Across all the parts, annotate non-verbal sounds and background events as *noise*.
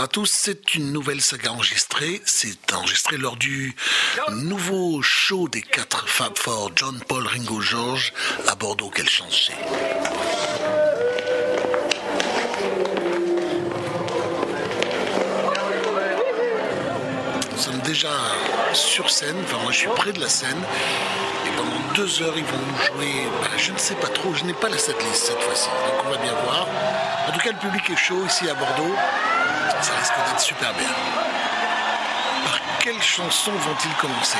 bonsoir à tous. C'est une nouvelle saga enregistrée. C'est enregistré lors du nouveau show des quatre Fab Four, John, Paul, Ringo, George, à Bordeaux. Quelle chance. Nous sommes déjà sur scène, enfin moi je suis près de la scène, et pendant deux heures ils vont nous jouer, bah, je ne sais pas trop, je n'ai pas la setlist cette fois-ci, donc on va bien voir. En tout cas le public est chaud ici à Bordeaux, ça risque d'être super bien. Par quelle chanson vont-ils commencer?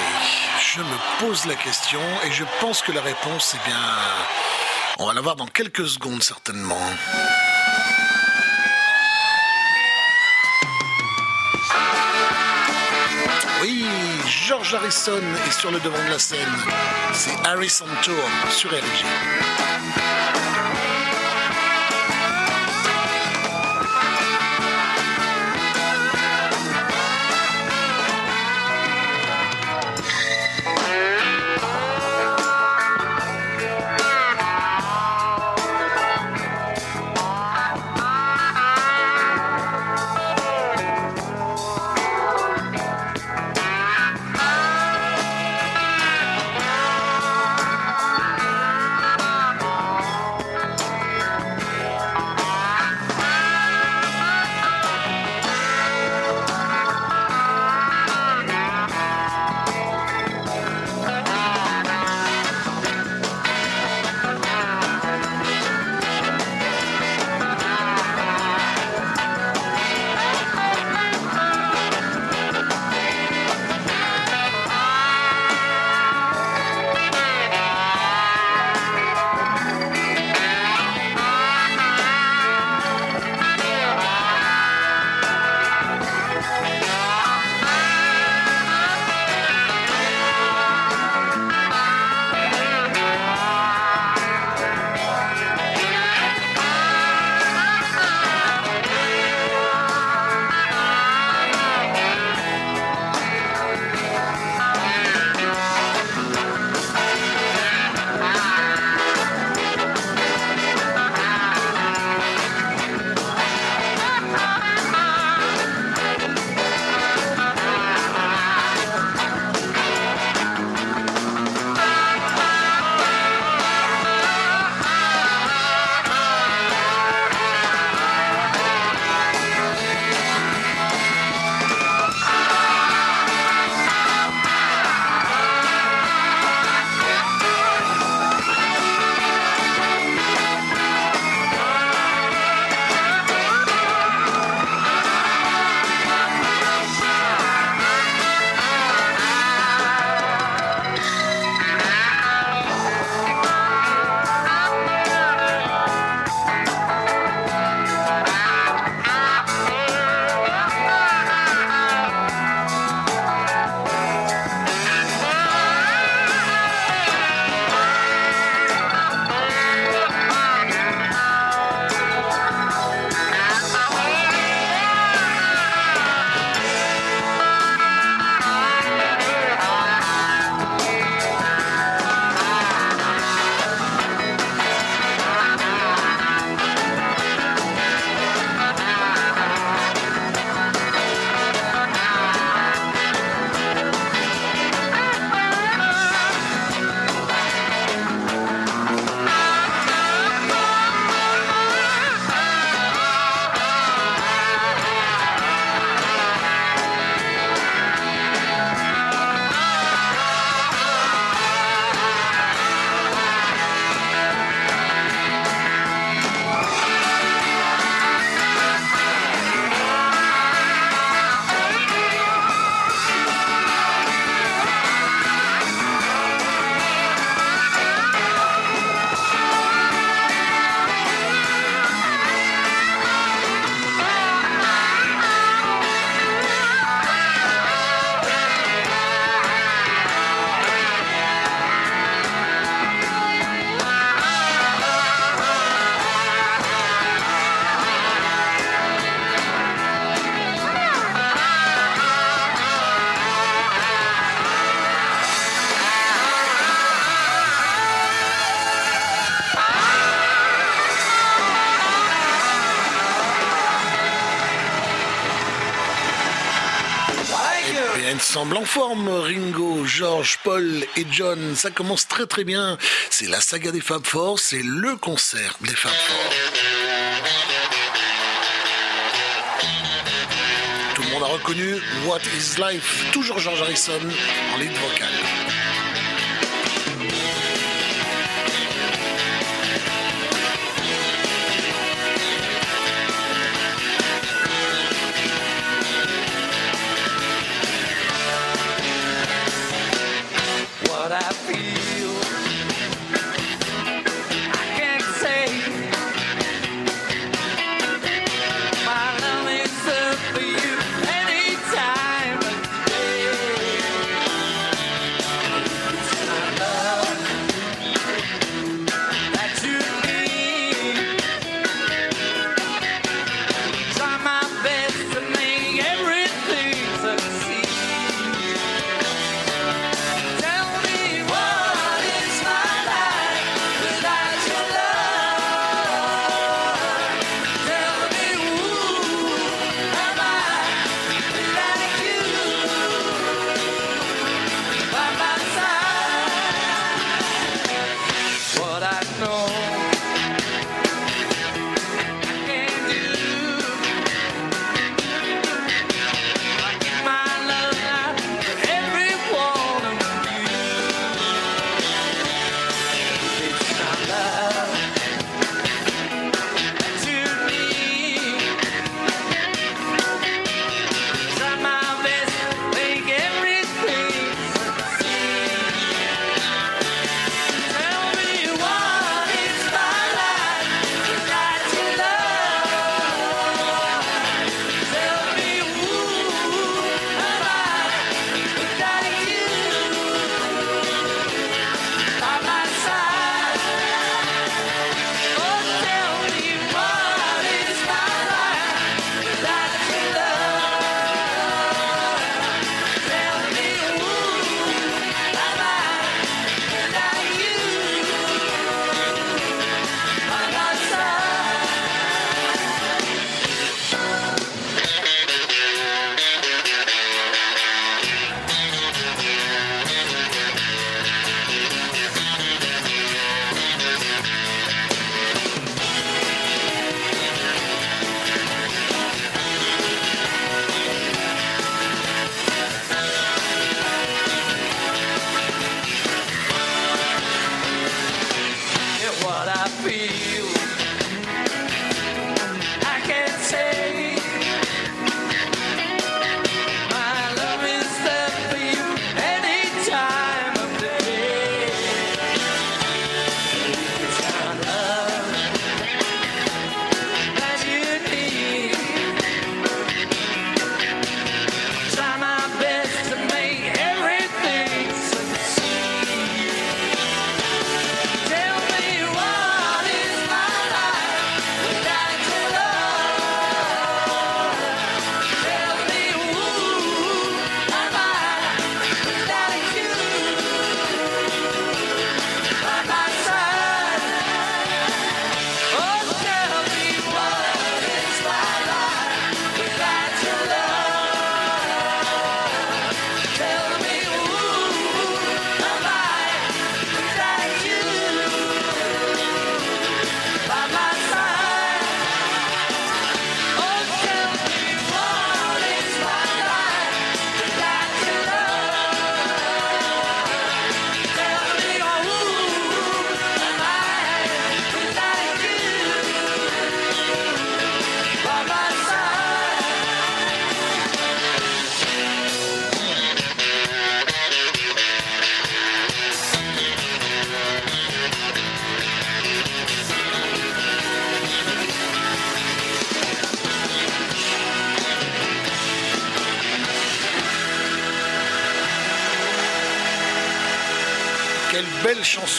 Je me pose la question et je pense que la réponse, eh bien, on va la voir dans quelques secondes certainement. Oui, George Harrison est sur le devant de la scène. C'est Harrison Tour sur RG. Et ensemble en forme, Ringo, George, Paul et John. Ça commence très très bien. C'est la saga des Fab Four, c'est le concert des Fab Four. Tout le monde a reconnu What is Life, toujours George Harrison en lead vocal.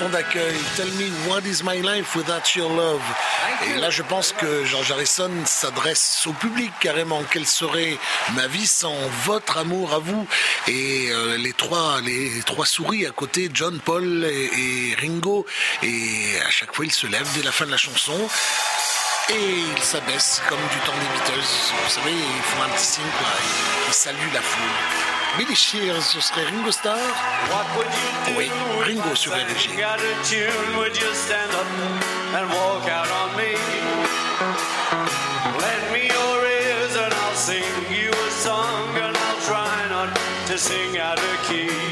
Chanson d'accueil. Tell me what is my life without your love? Et là, je pense que George Harrison s'adresse au public carrément. Quelle serait ma vie sans votre amour à vous? Et euh, les trois, les trois souris à côté, John, Paul et, Ringo. Et à chaque fois, il se lève dès la fin de la chanson. Et il s'abaisse comme du temps des Beatles. Vous savez, ils font un petit signe, quoi. Ils saluent la foule. Billy Shears, ce serait Ringo Starr Oui, oh, Ringo sur RG. Would you stand up and walk out on me? Lend me your ears and I'll sing you a song and I'll try not to sing out of key.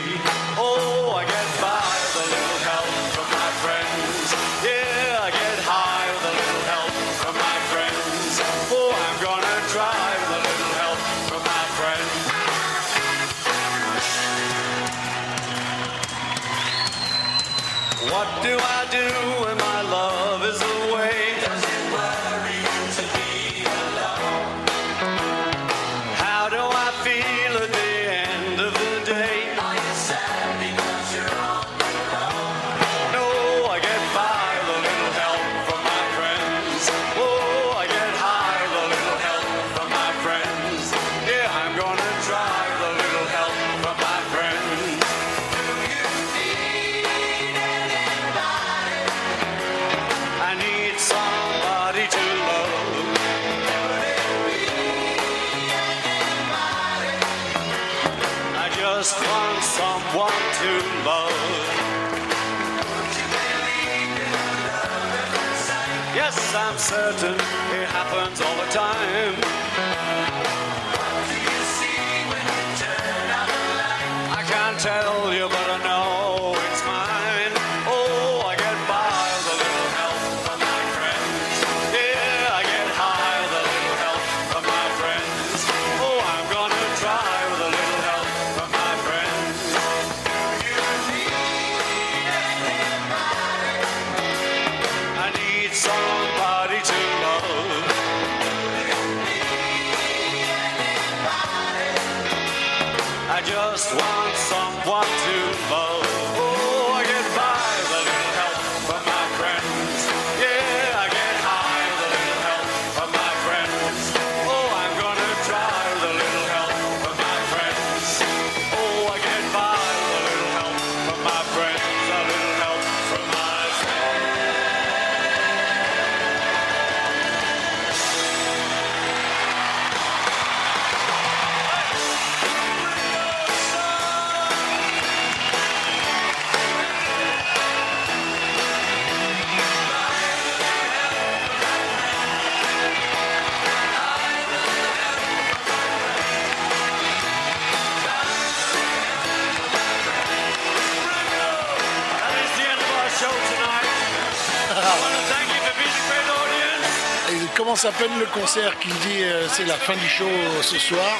S'appelle le concert qui dit euh, c'est la fin du show ce soir.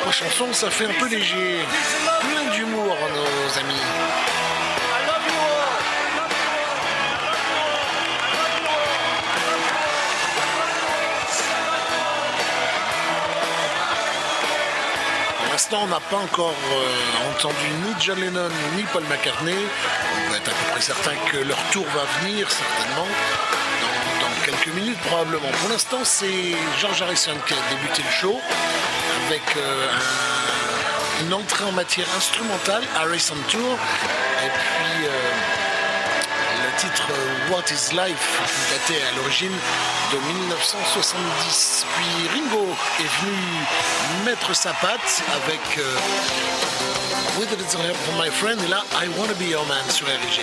Trois chansons, ça fait un peu léger. Plein d'humour, nos amis. Pour l'instant, on n'a pas encore euh, entendu ni John Lennon ni Paul McCartney. On peut être à peu près certain que leur tour va venir, certainement quelques minutes probablement. Pour l'instant, c'est George Harrison qui a débuté le show avec euh, une entrée en matière instrumentale, Harrison Tour, et puis euh, le titre euh, What is Life, daté à l'origine de 1970. Puis Ringo est venu mettre sa patte avec With Little Help from My Friend, et là, I Wanna Be Your Man sur RG.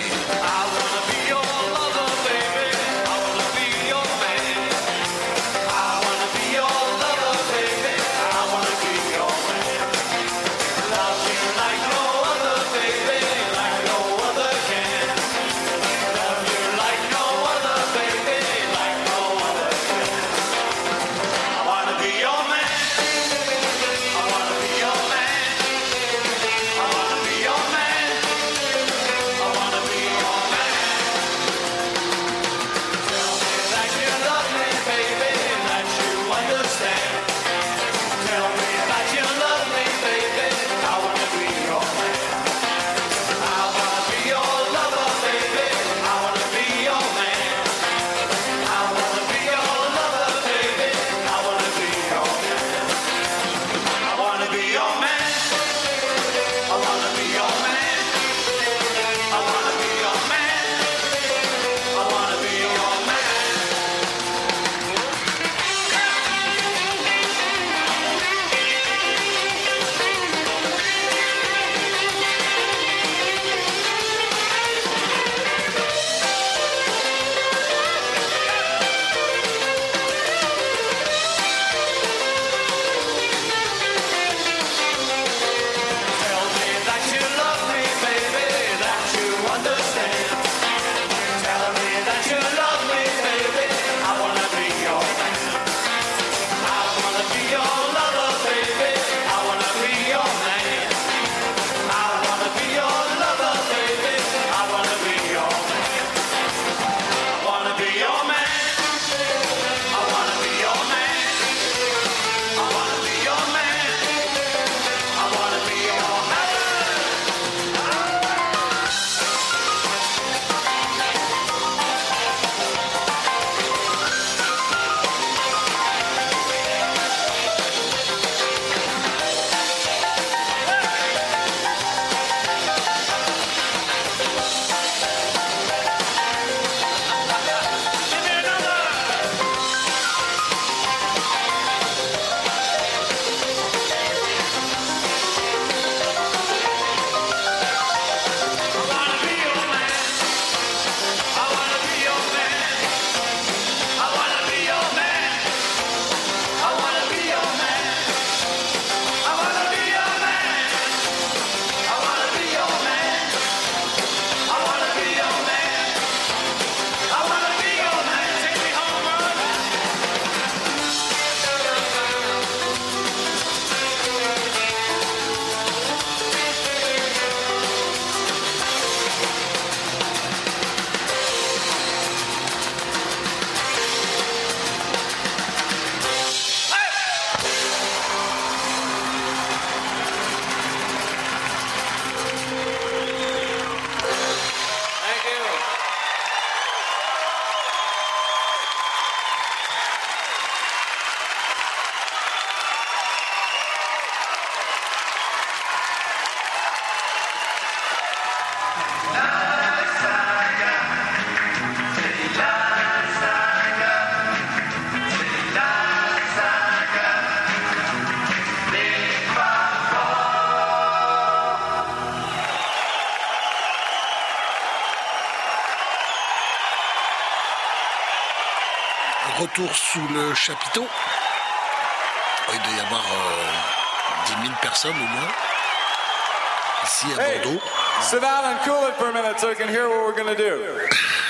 Sous le chapiteau. Il doit y avoir euh, 10 000 personnes au moins. Ici à Bordeaux. sit down and cool it for a minute so you can hear what we're going to do.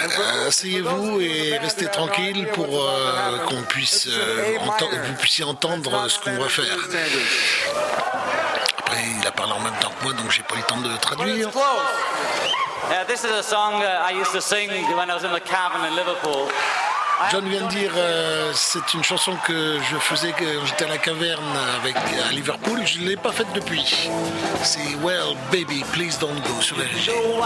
Euh, Asseyez-vous et restez tranquille pour euh, qu'on puisse euh, vous puissiez entendre ce qu'on va faire. Après, il a parlé en même temps que moi, donc j'ai pas eu le temps de traduire. Yeah, this is a song uh, I used to sing when I was in the cabin in Liverpool. John vient de dire, euh, c'est une chanson que je faisais quand j'étais à la caverne avec, à Liverpool. Je ne l'ai pas faite depuis. C'est Well, Baby, Please Don't Go sur. Oh,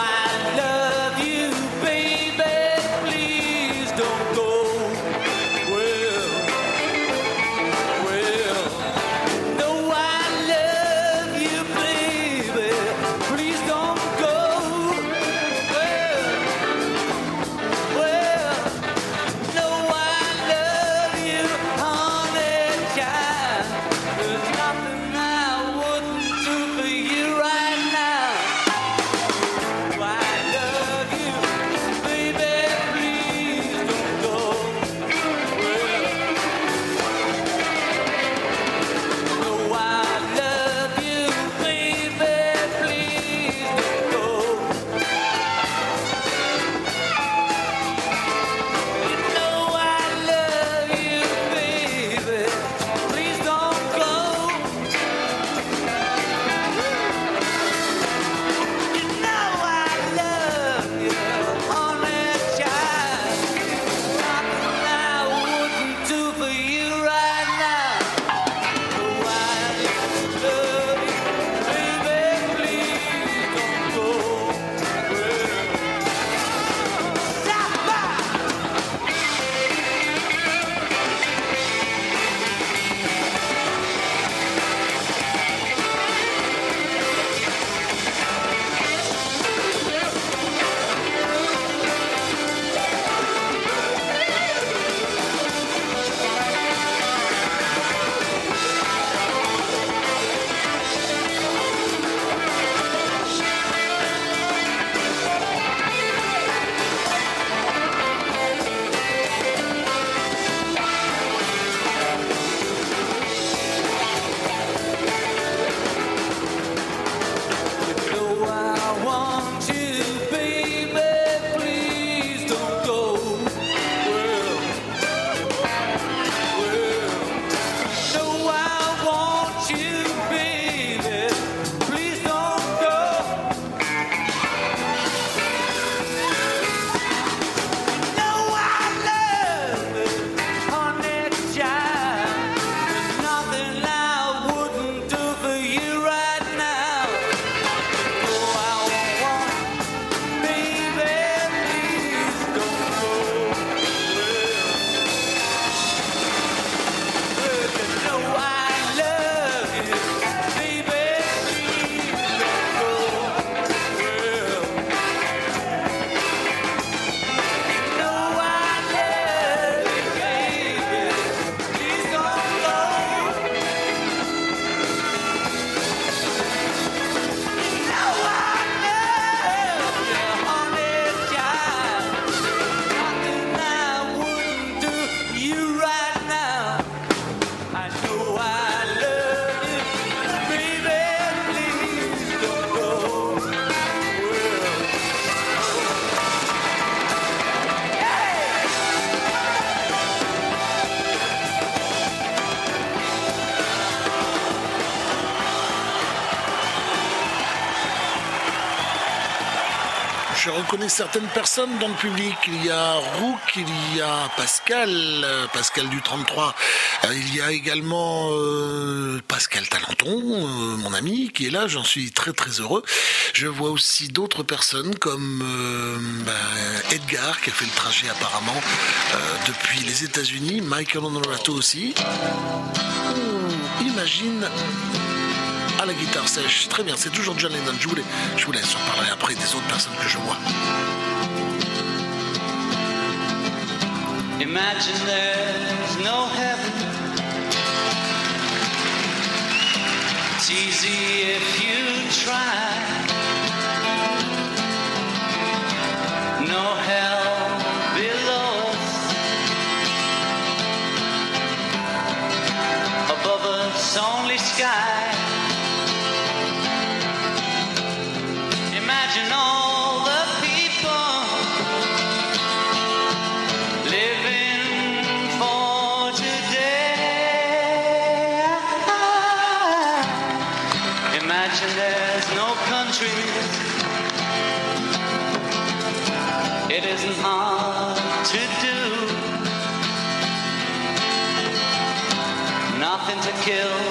Je reconnais certaines personnes dans le public. Il y a Rook, il y a Pascal, euh, Pascal du 33. Euh, Il y a également euh, Pascal Talenton, mon ami, qui est là. J'en suis très très heureux. Je vois aussi d'autres personnes comme ben, Edgar, qui a fait le trajet apparemment depuis les États-Unis. Michael Honorato aussi. Imagine la guitare sèche. Très bien, c'est toujours John Lennon. Je vous, laisse, je vous laisse en parler après des autres personnes que je vois. Imagine there's no heaven. It's easy if you try. Kill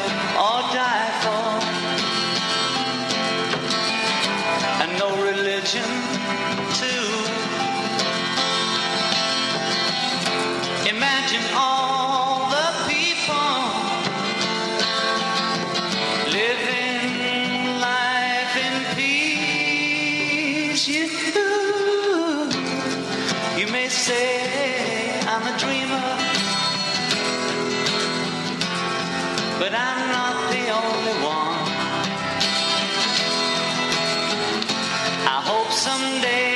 someday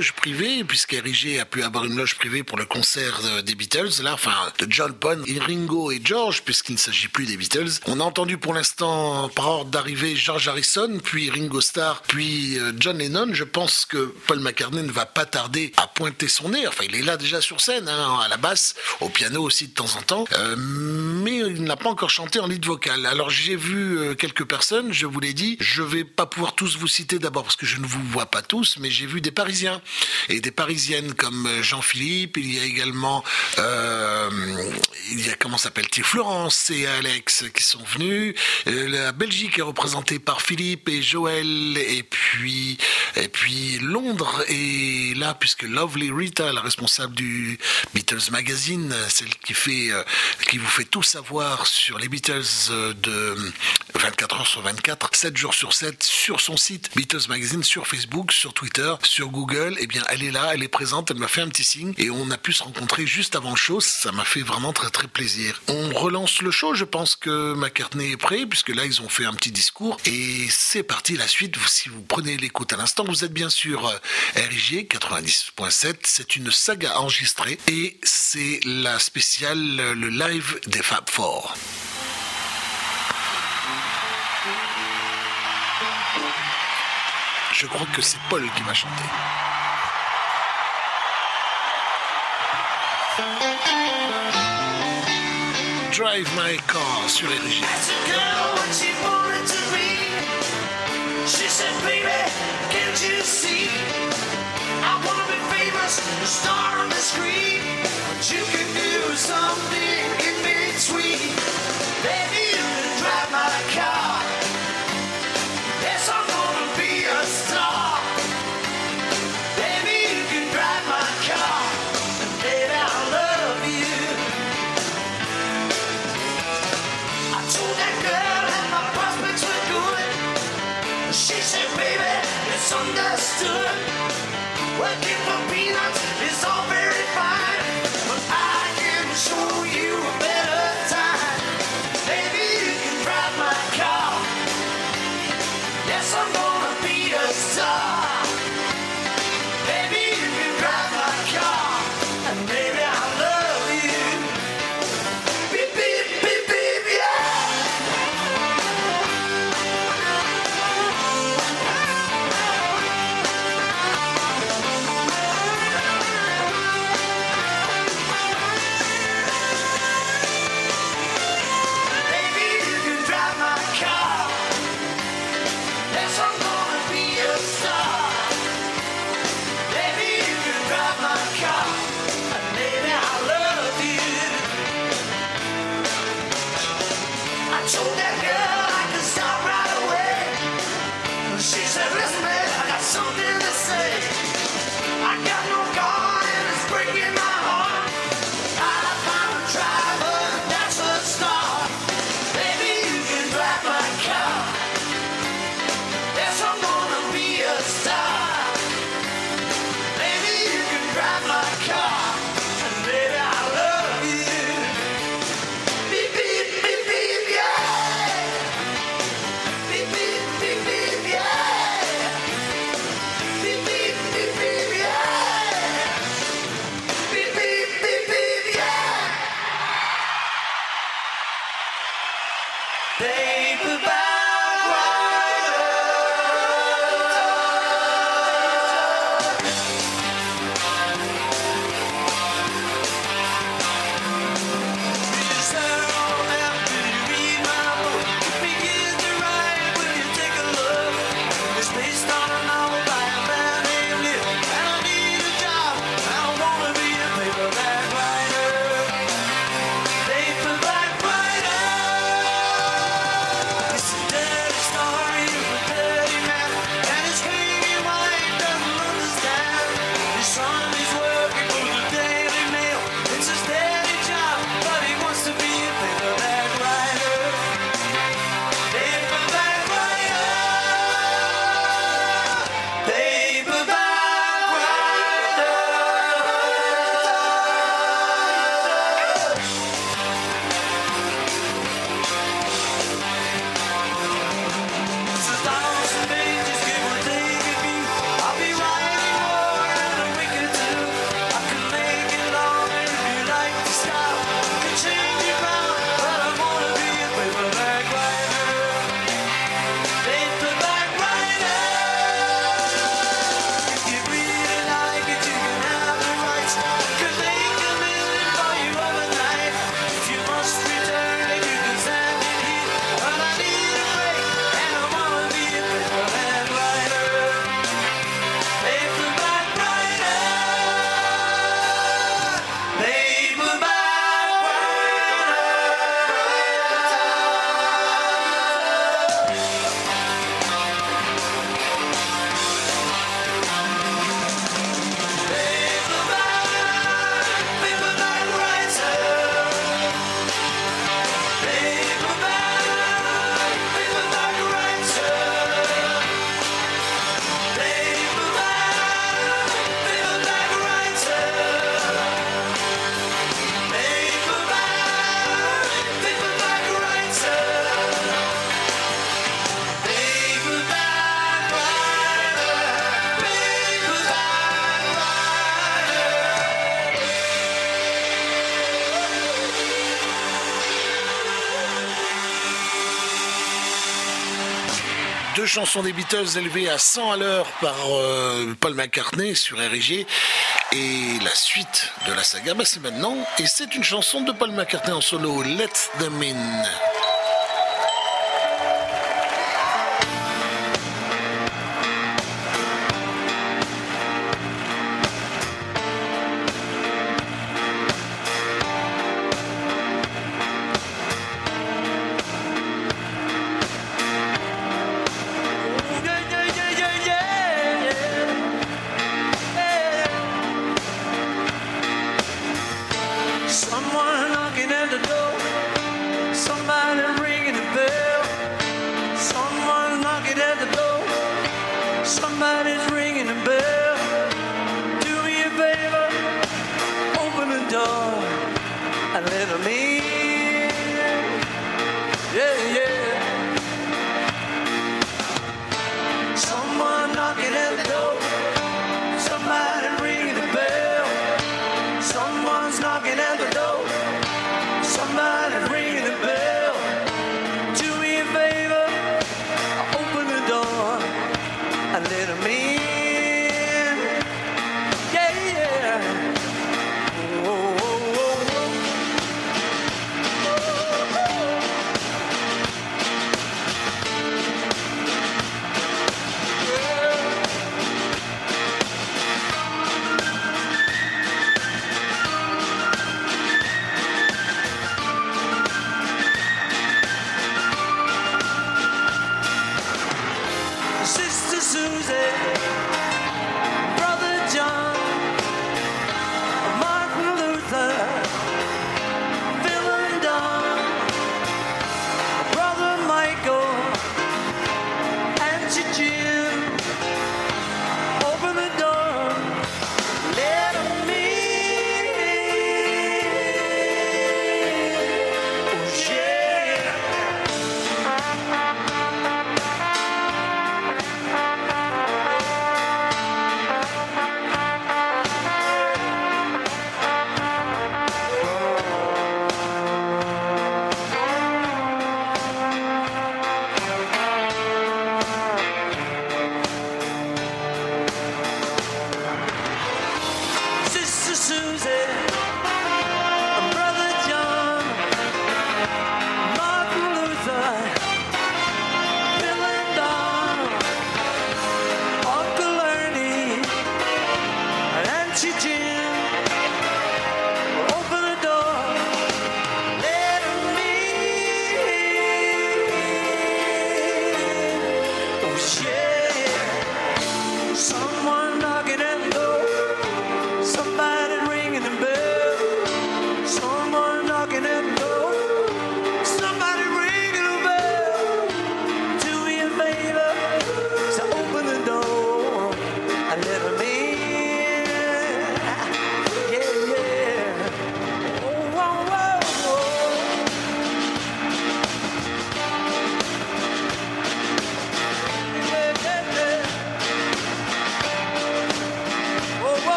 loge privée, puisqu'Erigé a pu avoir une loge privée pour le concert des Beatles, là, enfin, de John et Ringo et George, puisqu'il ne s'agit plus des Beatles. On a entendu pour l'instant, par ordre d'arrivée, George Harrison, puis Ringo Starr, puis euh, John Lennon. Je pense que Paul McCartney ne va pas tarder à pointer son nez. Enfin, il est là déjà sur scène, hein, à la basse, au piano aussi de temps en temps, Euh, mais il n'a pas encore chanté en lead vocal. Alors j'ai vu euh, quelques personnes, je vous l'ai dit, je vais pas pouvoir tous vous citer d'abord parce que je ne vous vois pas tous, mais j'ai vu des Parisiens et des Parisiennes comme euh, Jean-Philippe. Il y a également, euh, il y a comment s'appelle-t-il, Florence et Alex qui sont venus. Euh, la Belgique est représentée par Philippe et Joël, et puis et puis Londres est là puisque Lovely Rita, la responsable du Beatles Magazine, celle qui fait, qui vous fait tout savoir sur les Beatles de 24 heures sur 24, 7 jours sur 7, sur son site Beatles Magazine, sur Facebook, sur Twitter, sur Google. Eh bien, elle est là, elle est présente, elle m'a fait un petit signe et on a pu se rencontrer juste avant le show. Ça m'a fait vraiment très très plaisir. On relance le show. Je pense que McCartney est prêt puisque là ils ont fait un petit discours et c'est parti la suite. Si vous prenez l'écoute à l'instant, vous êtes bien sûr euh, RIG 90.7. C'est une saga enregistrée et c'est la spéciale, le live des Fab Four. Je crois que c'est Paul qui va chanter. Drive My Car sur to be. She said, baby, can't you see? I wanna be famous, a star on the screen. But you can do something in between. Chansons des Beatles élevées à 100 à l'heure par euh, Paul McCartney sur RG. Et la suite de la saga, bah, c'est maintenant. Et c'est une chanson de Paul McCartney en solo, Let Them In.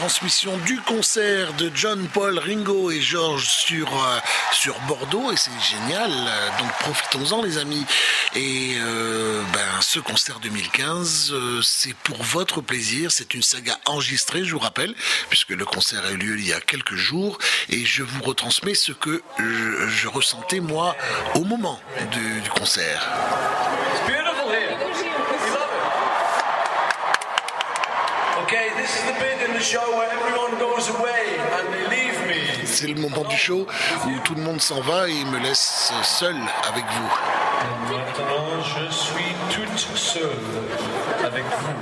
Retransmission du concert de John, Paul, Ringo et George sur, euh, sur Bordeaux et c'est génial. Donc profitons-en les amis. Et euh, ben, ce concert 2015, euh, c'est pour votre plaisir. C'est une saga enregistrée, je vous rappelle, puisque le concert a eu lieu il y a quelques jours et je vous retransmets ce que je, ressentais moi au moment du concert. It's beautiful here. We love it. Okay, this is the bit in the show where everyone goes away and they leave me. C'est le moment du show où tout le monde s'en va et me laisse seul avec vous. Et Maintenant, je suis toute seule avec vous.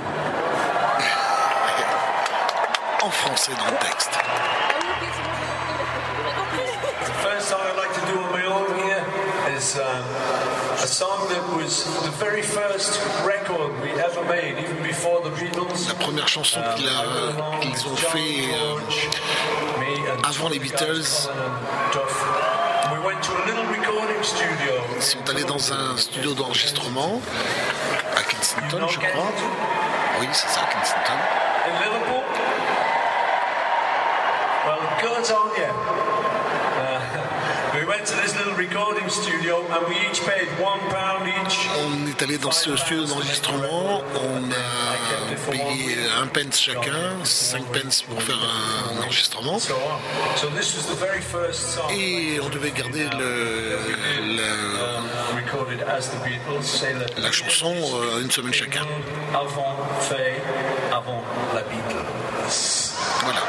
En français dans le texte. The first song I'd like to do on my own here is um, a song that was the very first record we ever made, even before the Beatles. La première chanson qu'il a- qu'ils ont fait euh, avant les Beatles. Duff. We went to a little recording studio. ils sont allés dans un studio d'enregistrement à Kensington, je crois. Oui, c'est ça, Kensington. Well, goes on, yeah. Uh, *laughs* we went to this little recording On est allé dans ce studio d'enregistrement, on a payé un pence chacun, cinq pence pour faire un enregistrement. Et on devait garder le, la, recorded as the Beatles, say la, la chanson euh, une semaine chacun. avant fait, avant la Beatles. Voilà.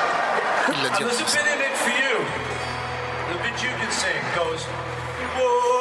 Il l'a And dit en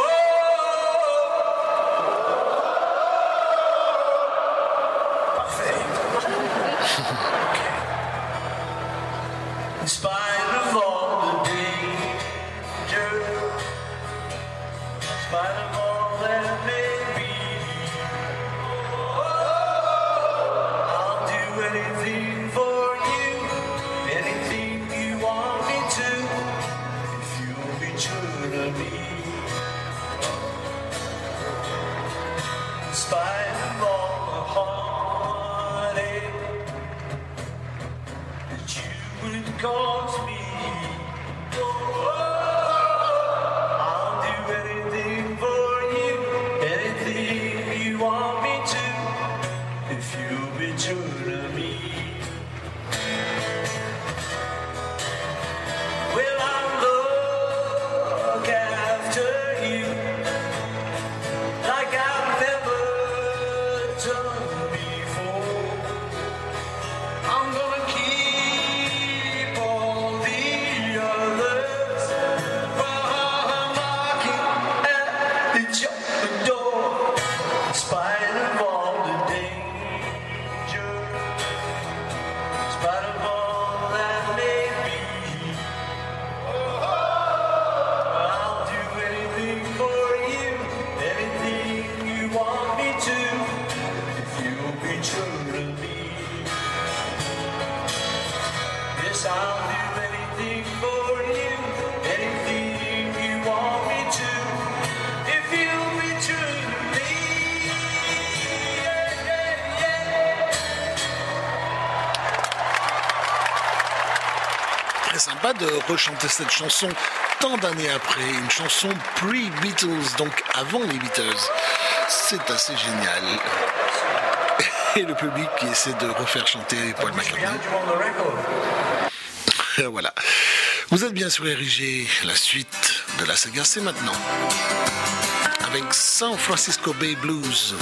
rechanter cette chanson tant d'années après, une chanson pre-Beatles, donc avant les Beatles. C'est assez génial. *laughs* Et le public qui essaie de refaire chanter Paul McCartney. *laughs* voilà. Vous êtes bien sur Érigé, la suite de la saga, c'est maintenant. Avec San Francisco Bay Blues.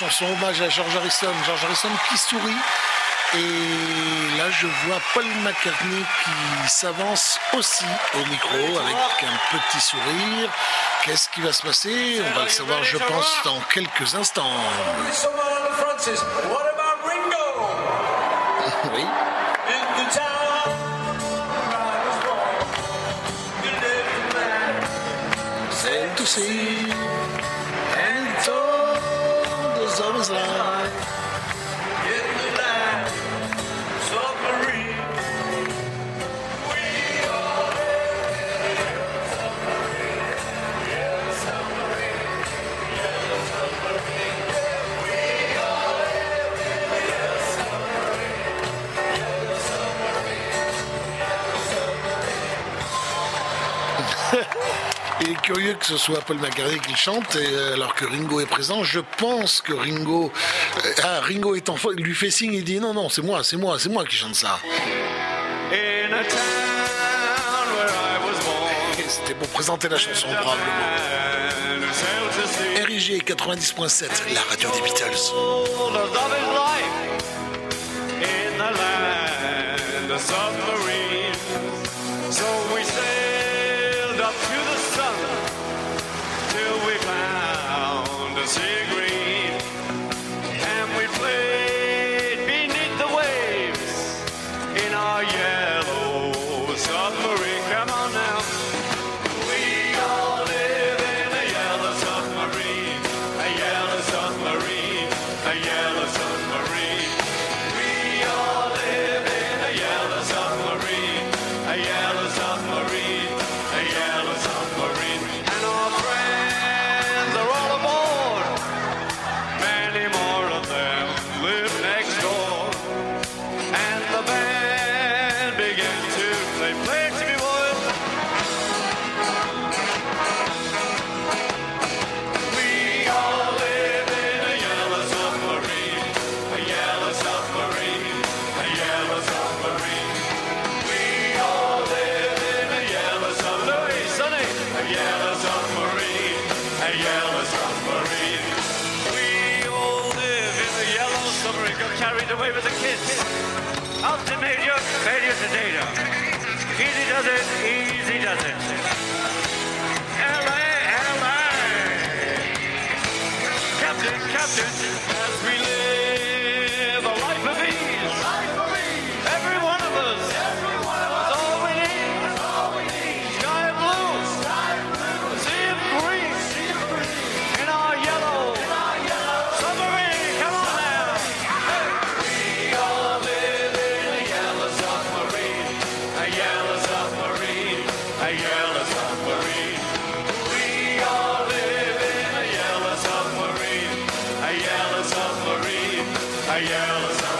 chanson hommage à George Harrison. George Harrison qui sourit. Et là, je vois Paul McCartney qui s'avance aussi au micro avec un petit sourire. Qu'est-ce qui va se passer? On va le savoir, je pense, dans quelques instants. Oui. C'est tout curieux que ce soit Paul McCartney qui chante, et, euh, alors que Ringo est présent. Je pense que Ringo, euh, ah, Ringo est en faute, lui fait signe, il dit non, non, c'est moi, c'est moi, c'est moi qui chante ça. C'était pour présenter la chanson, probablement. RIG 90.7, la radio des Beatles.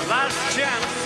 Last chance.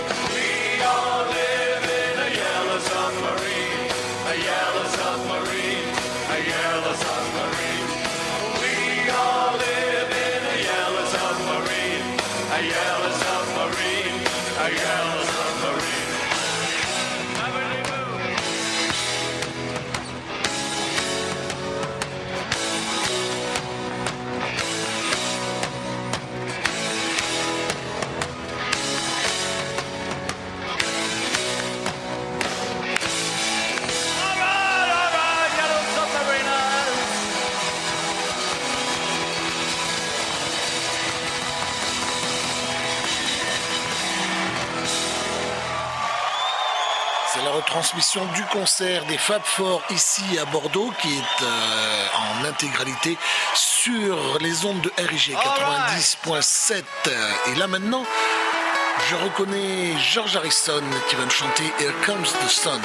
retransmission du concert des Fab Four ici à Bordeaux, qui est euh, en intégralité sur les ondes de RIG 90.7. Et là maintenant, je reconnais George Harrison qui va nous chanter Here Comes the Sun.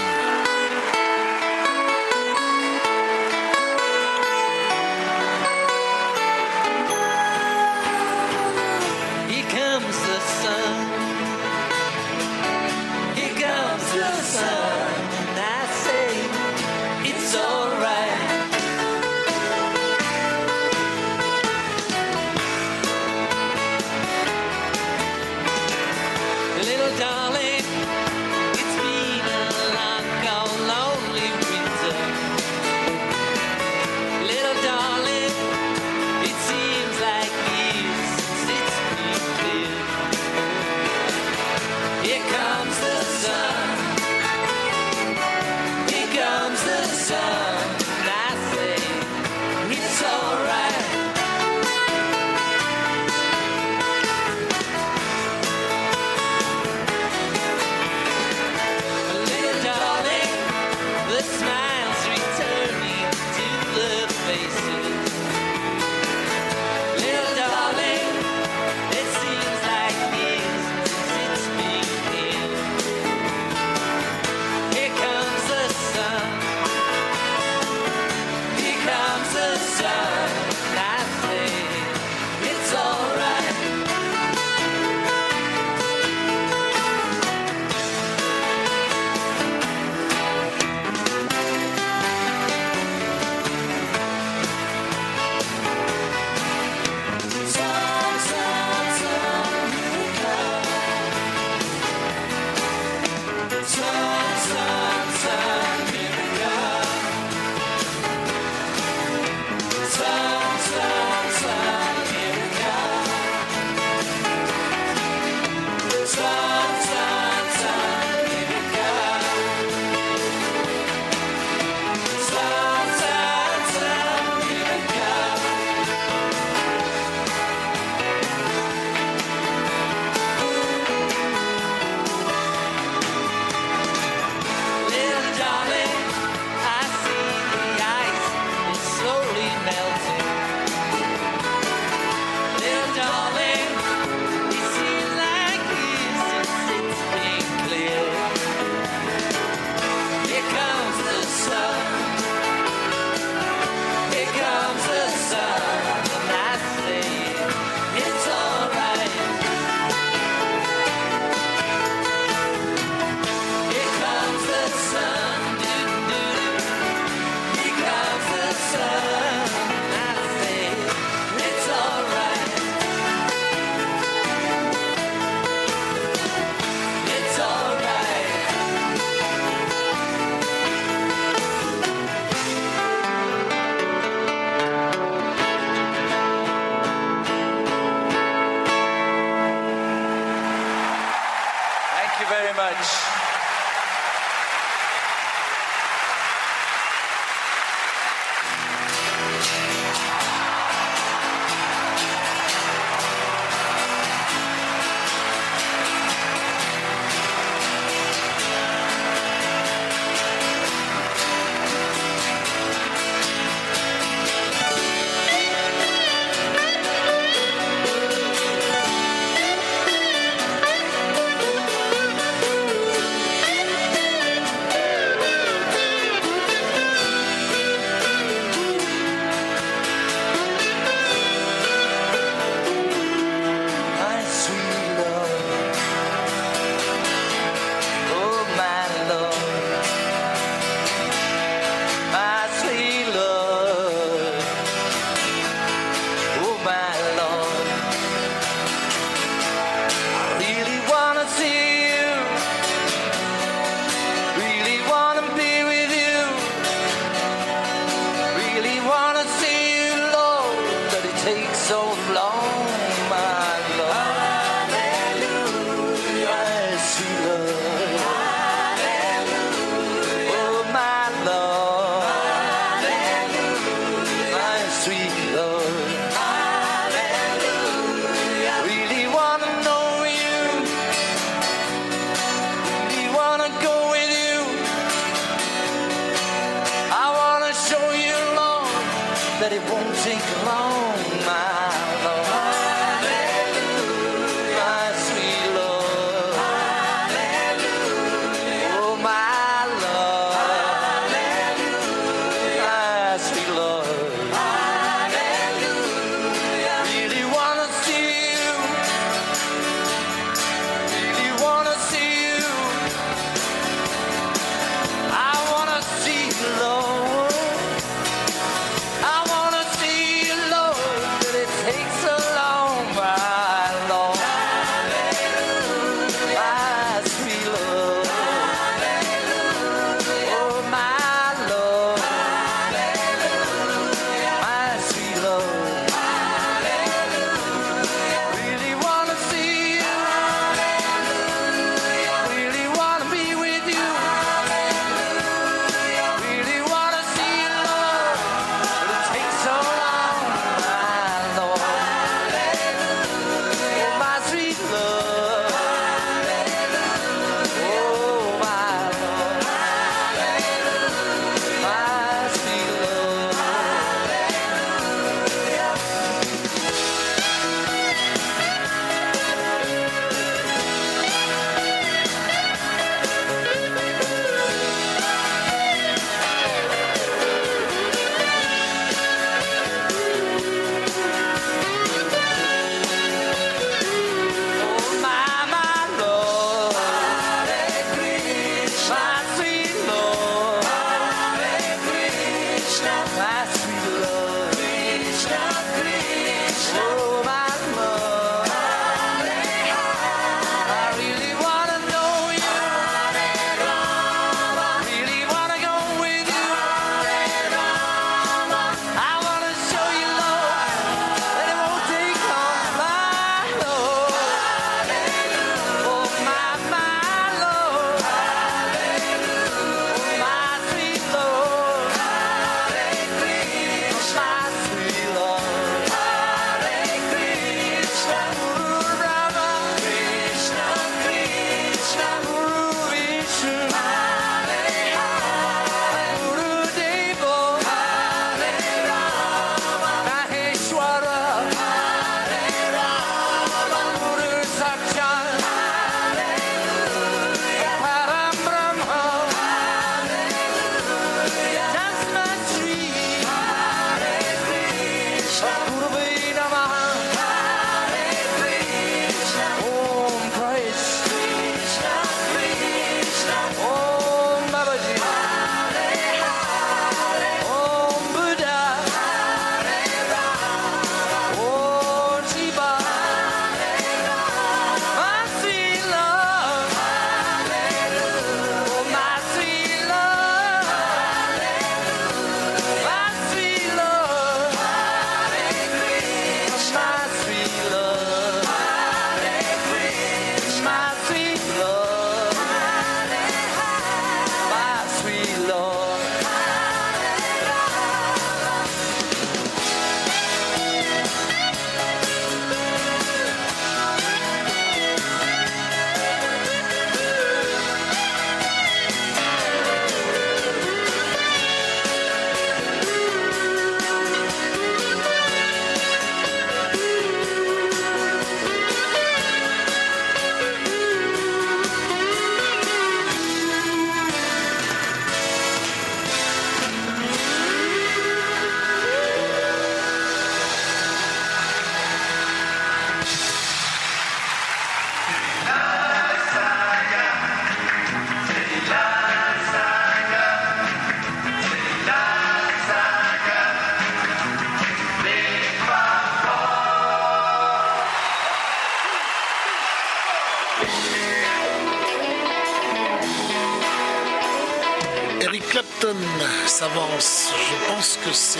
Je pense que c'est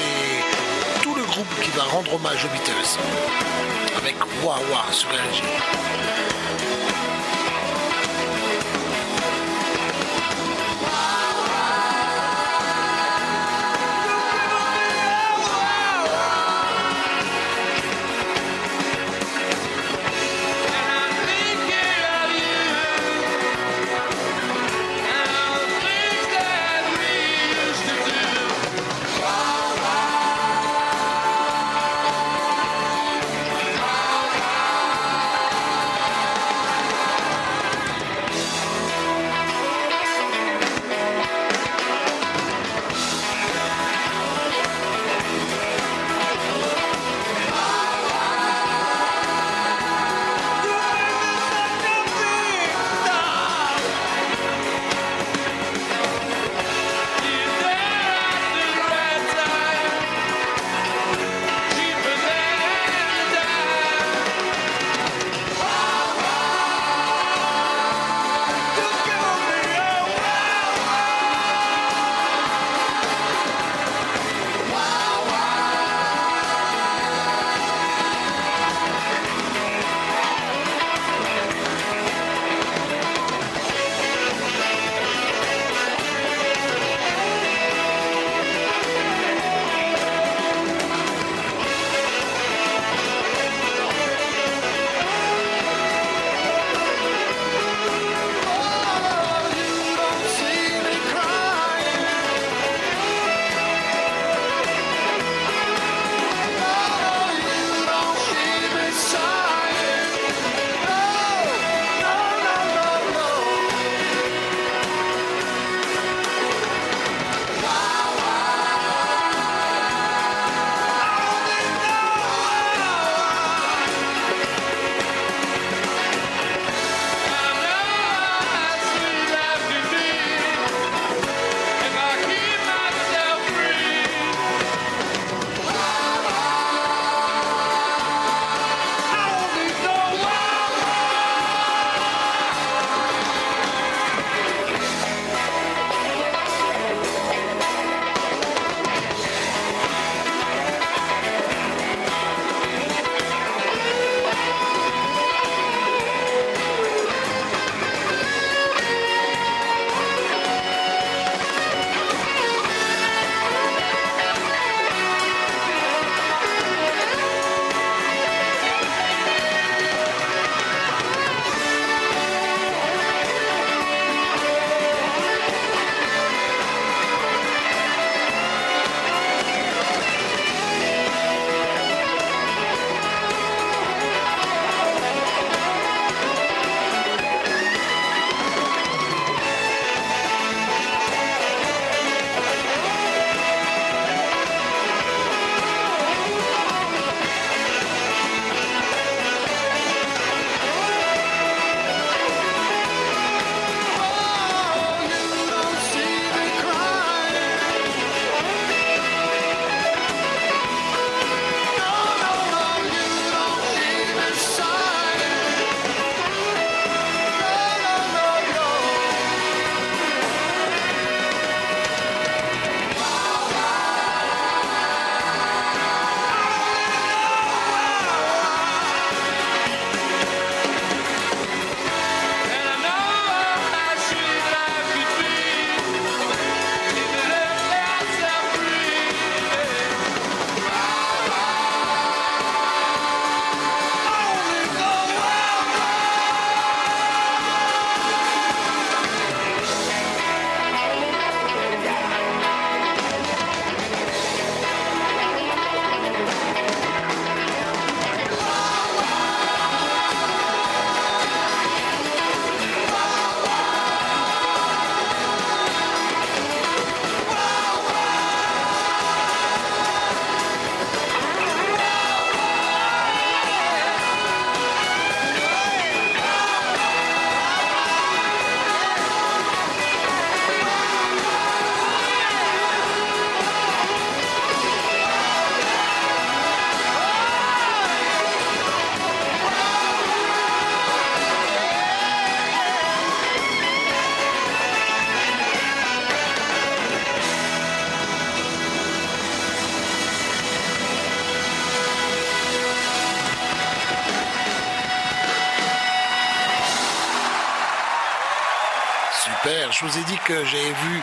Je vous ai dit que j'avais vu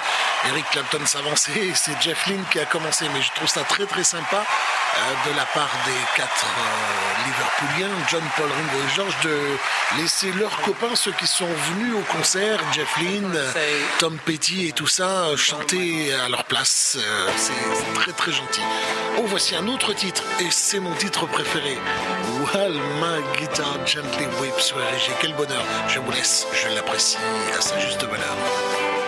Eric Clapton s'avancer. *laughs* C'est Jeff Lynne qui a commencé, mais je trouve ça très très sympa euh, de la part des quatre euh, Liverpooliens, John, Paul, Ringo et George, de laisser leurs copains, ceux qui sont venus au concert, Jeff Lynne, Tom Petty et tout ça, euh, chanter à leur place. C'est très très gentil. Oh, voici un autre titre, et c'est mon titre préféré. While guitar gently weeps. Ouais, j'ai quel bonheur. Je vous laisse, je l'apprécie à sa juste valeur.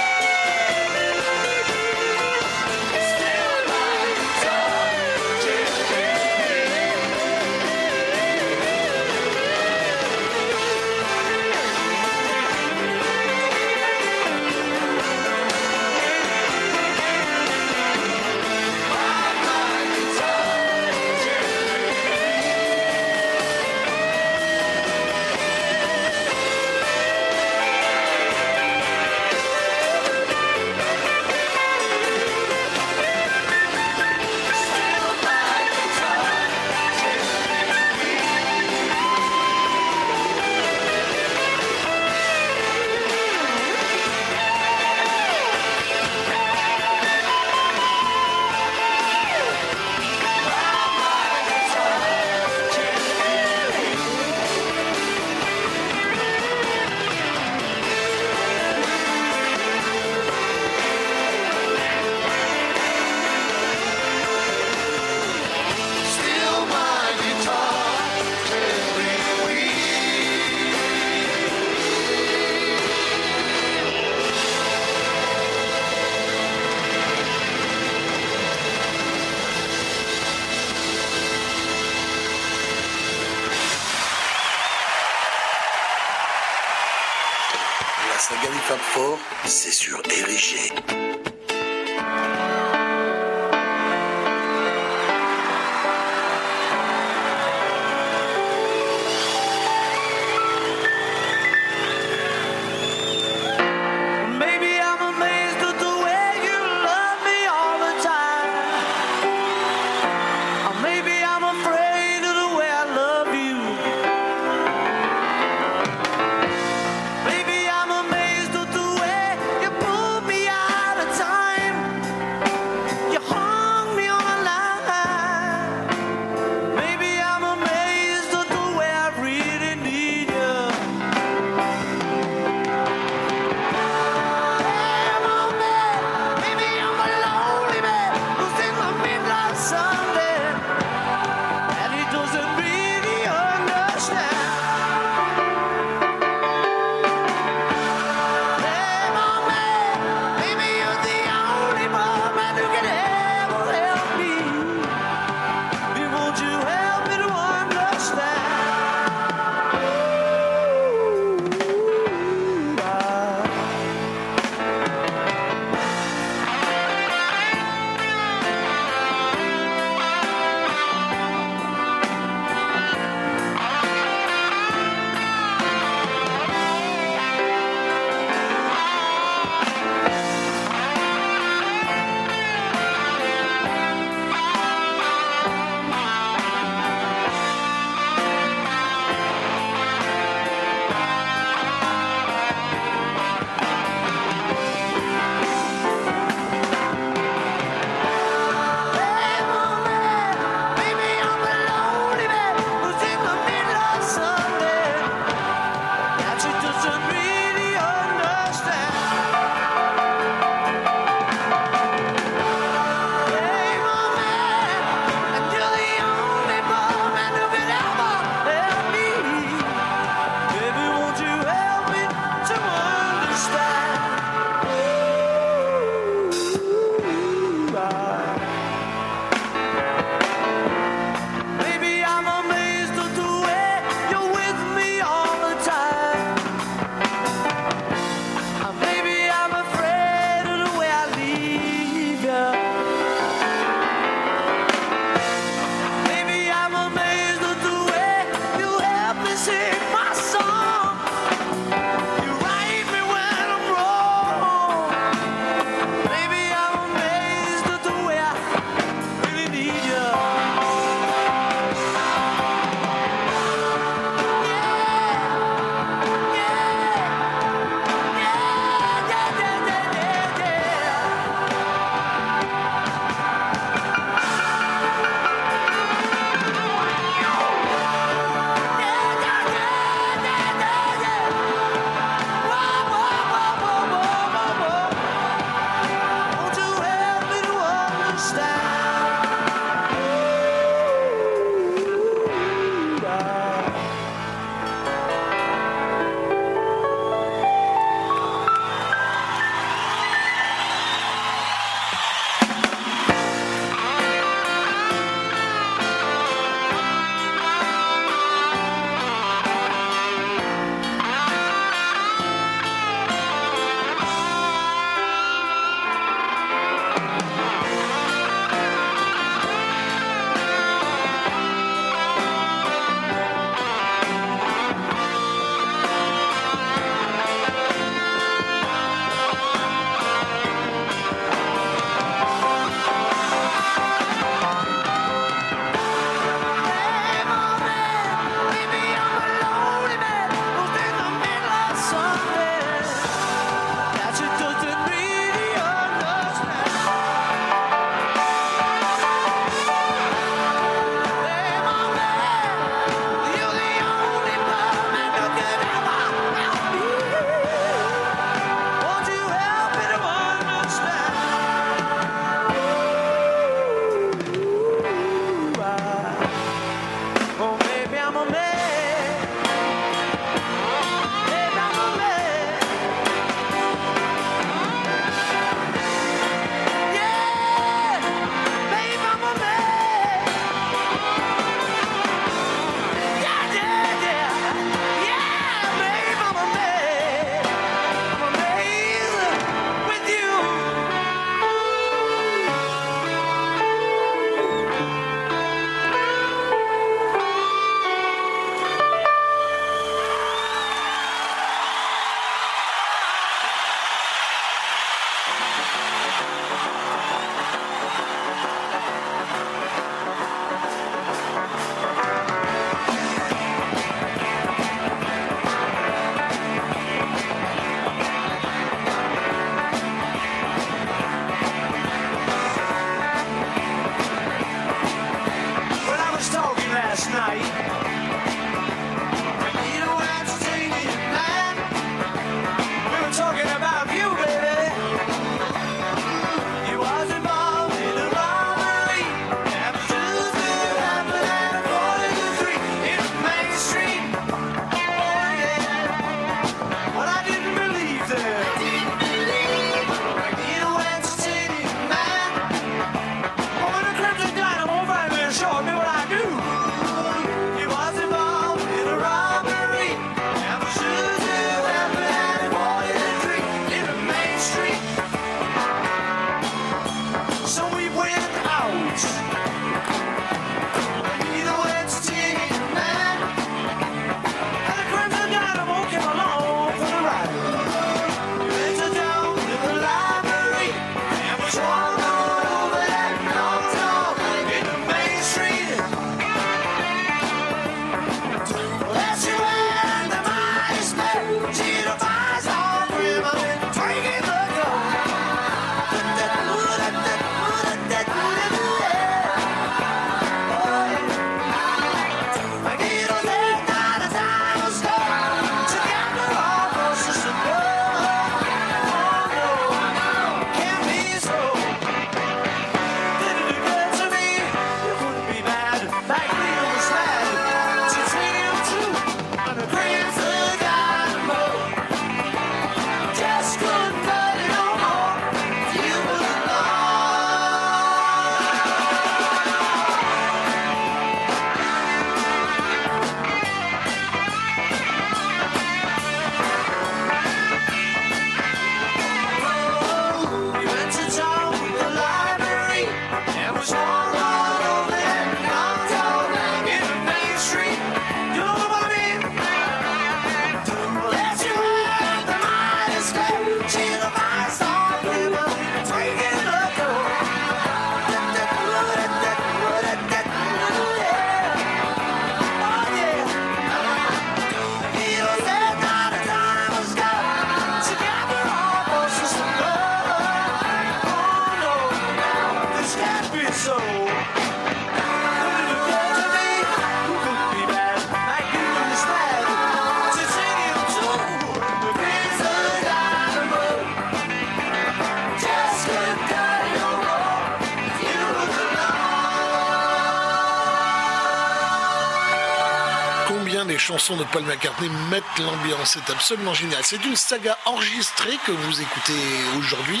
Paul McCartney mettent l'ambiance. C'est absolument génial. C'est une saga enregistrée que vous écoutez aujourd'hui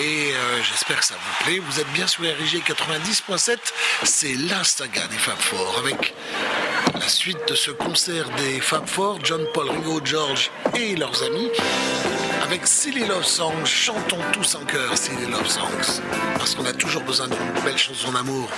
et euh, j'espère que ça vous plaît. Vous êtes bien sur RIG 90.7. C'est la saga des Fab Four avec la suite de ce concert des Fab Four, John Paul, Ringo, George et leurs amis. Avec Silly Love Songs, chantons tous en chœur Silly Love Songs. Parce qu'on a toujours besoin d'une belle chanson d'amour.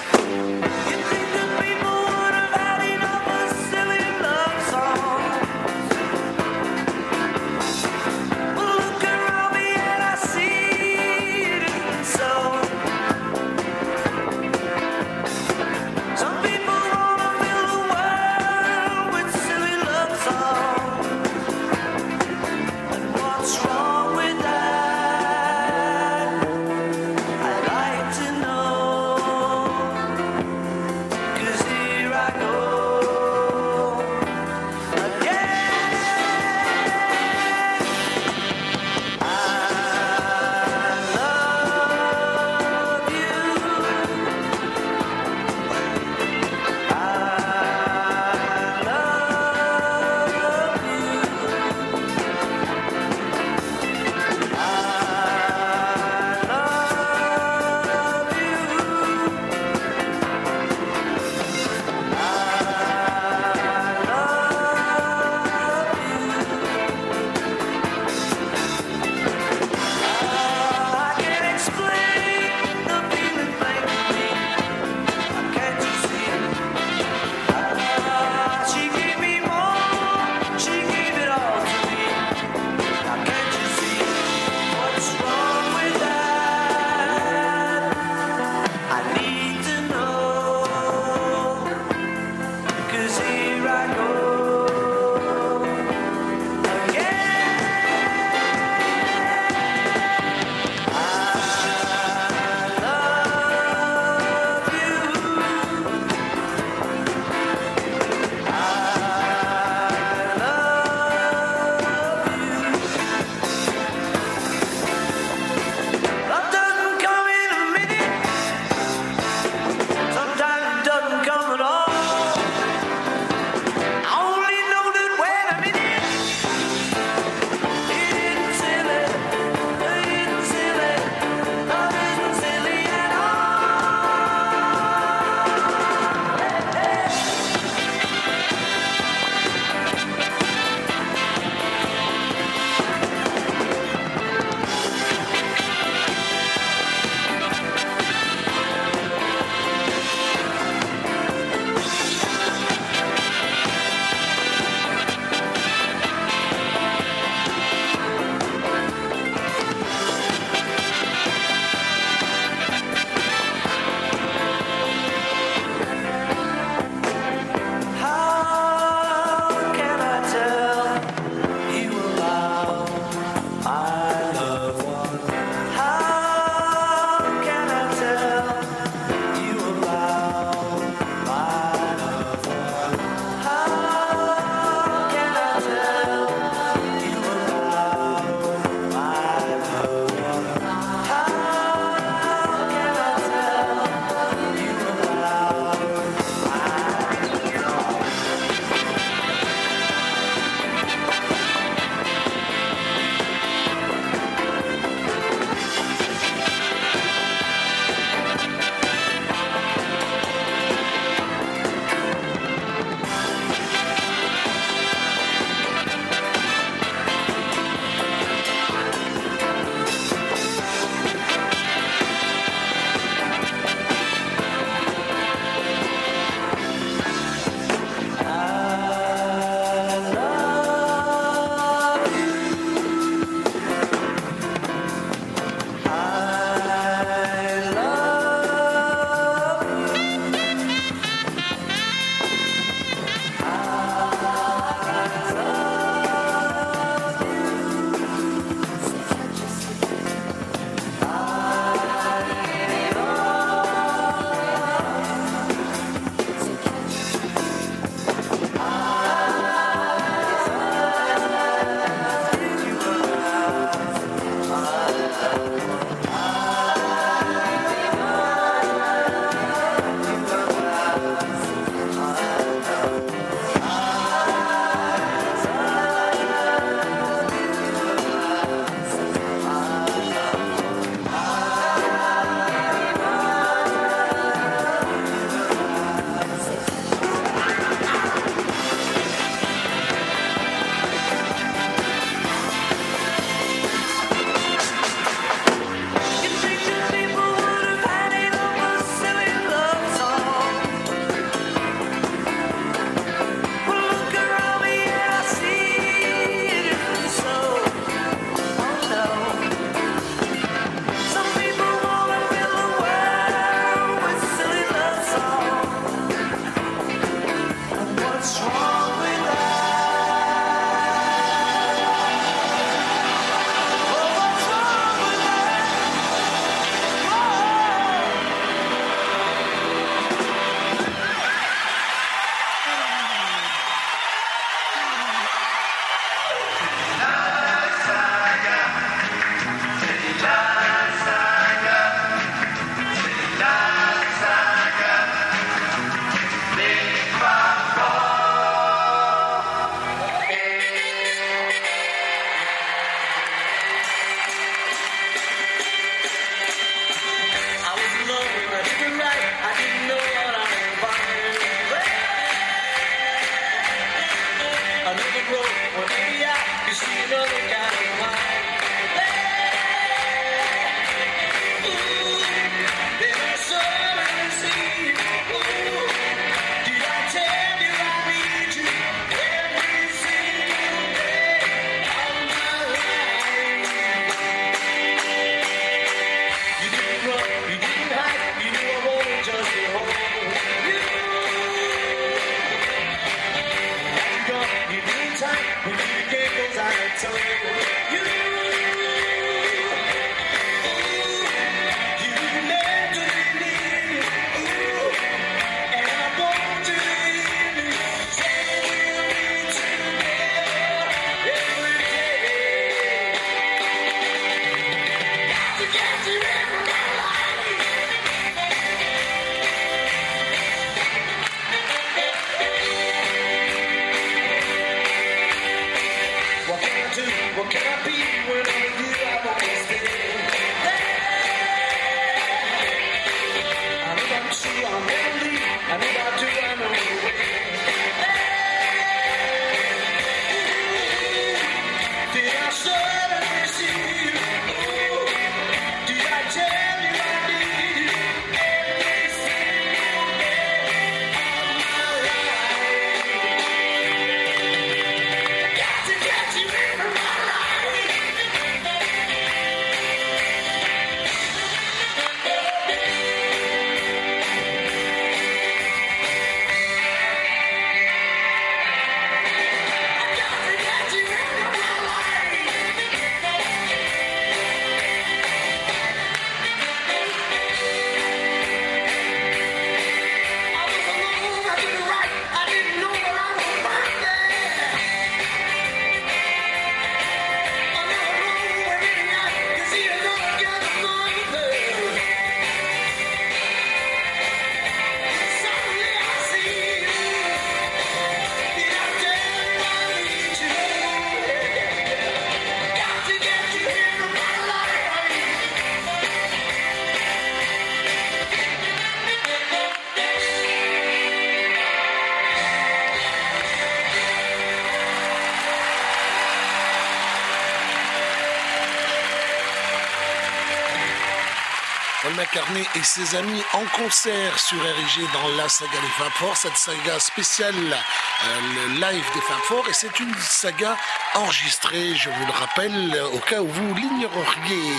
et ses amis en concert sur RIG dans la saga des Fab Four, cette saga spéciale, euh, le live des Fab Four, et c'est une saga enregistrée, je vous le rappelle, au cas où vous l'ignoreriez.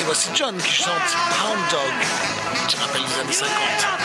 Et voici John qui chante Hound Dog, qui rappelle les années 50.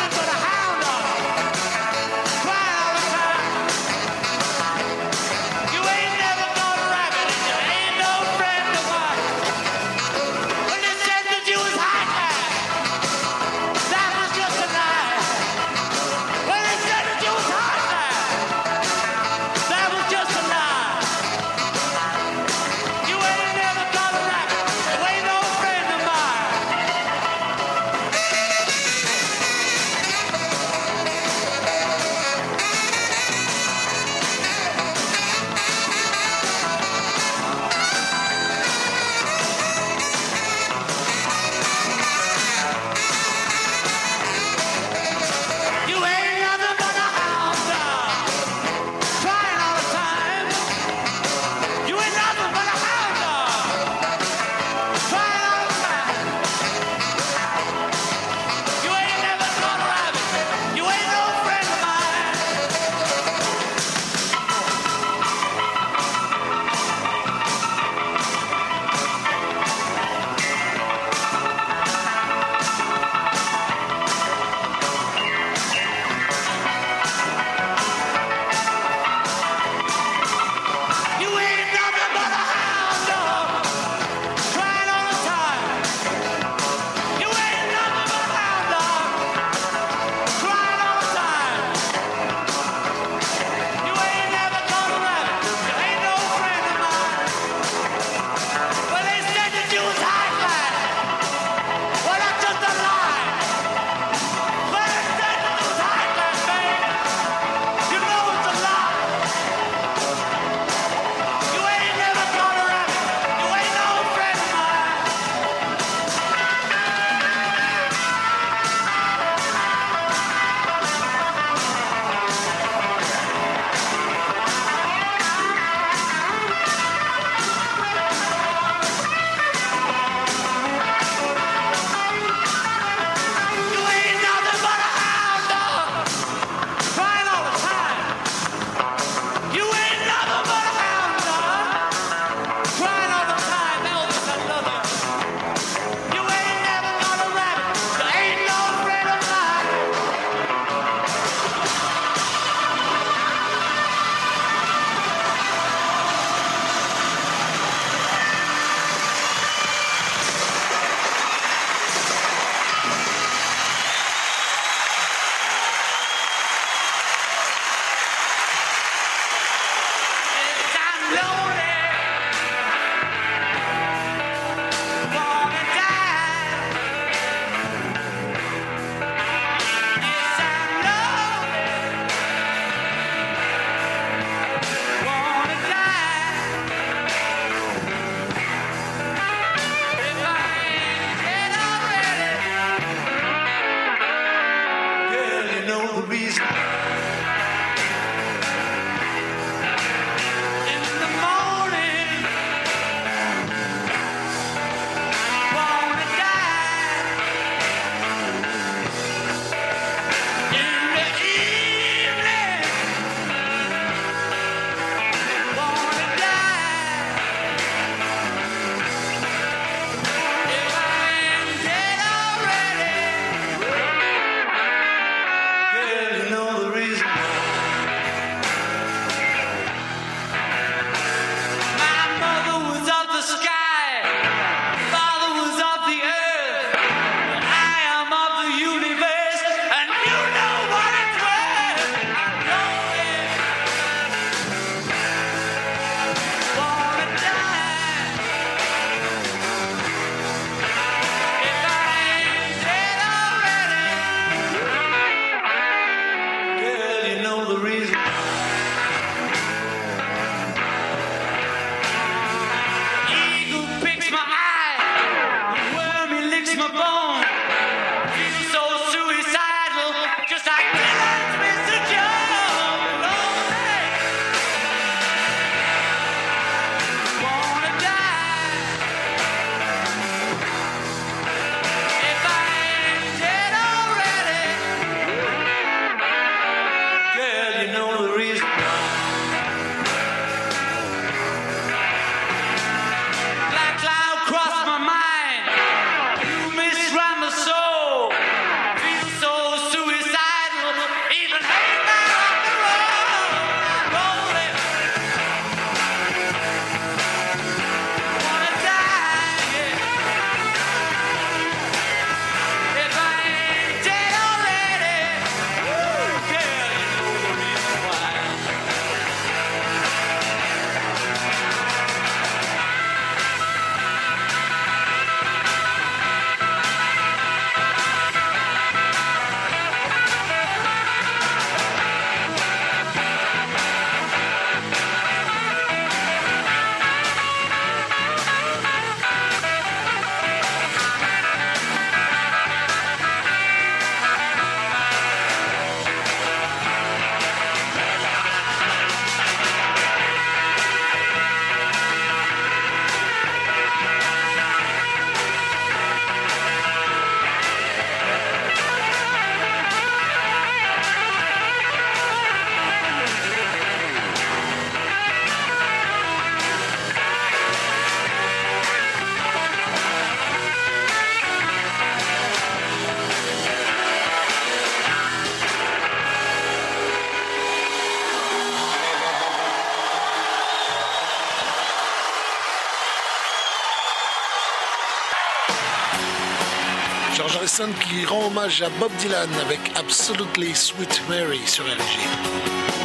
à Bob Dylan avec Absolutely Sweet Mary sur LG.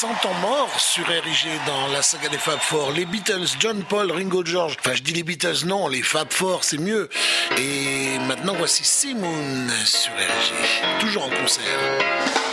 100 ans morts sur RIG dans la saga des Fab Four. Les Beatles, John Paul, Ringo George. Enfin, je dis les Beatles, non, les Fab Four, c'est mieux. Et maintenant, voici Simon sur RIG, toujours en concert.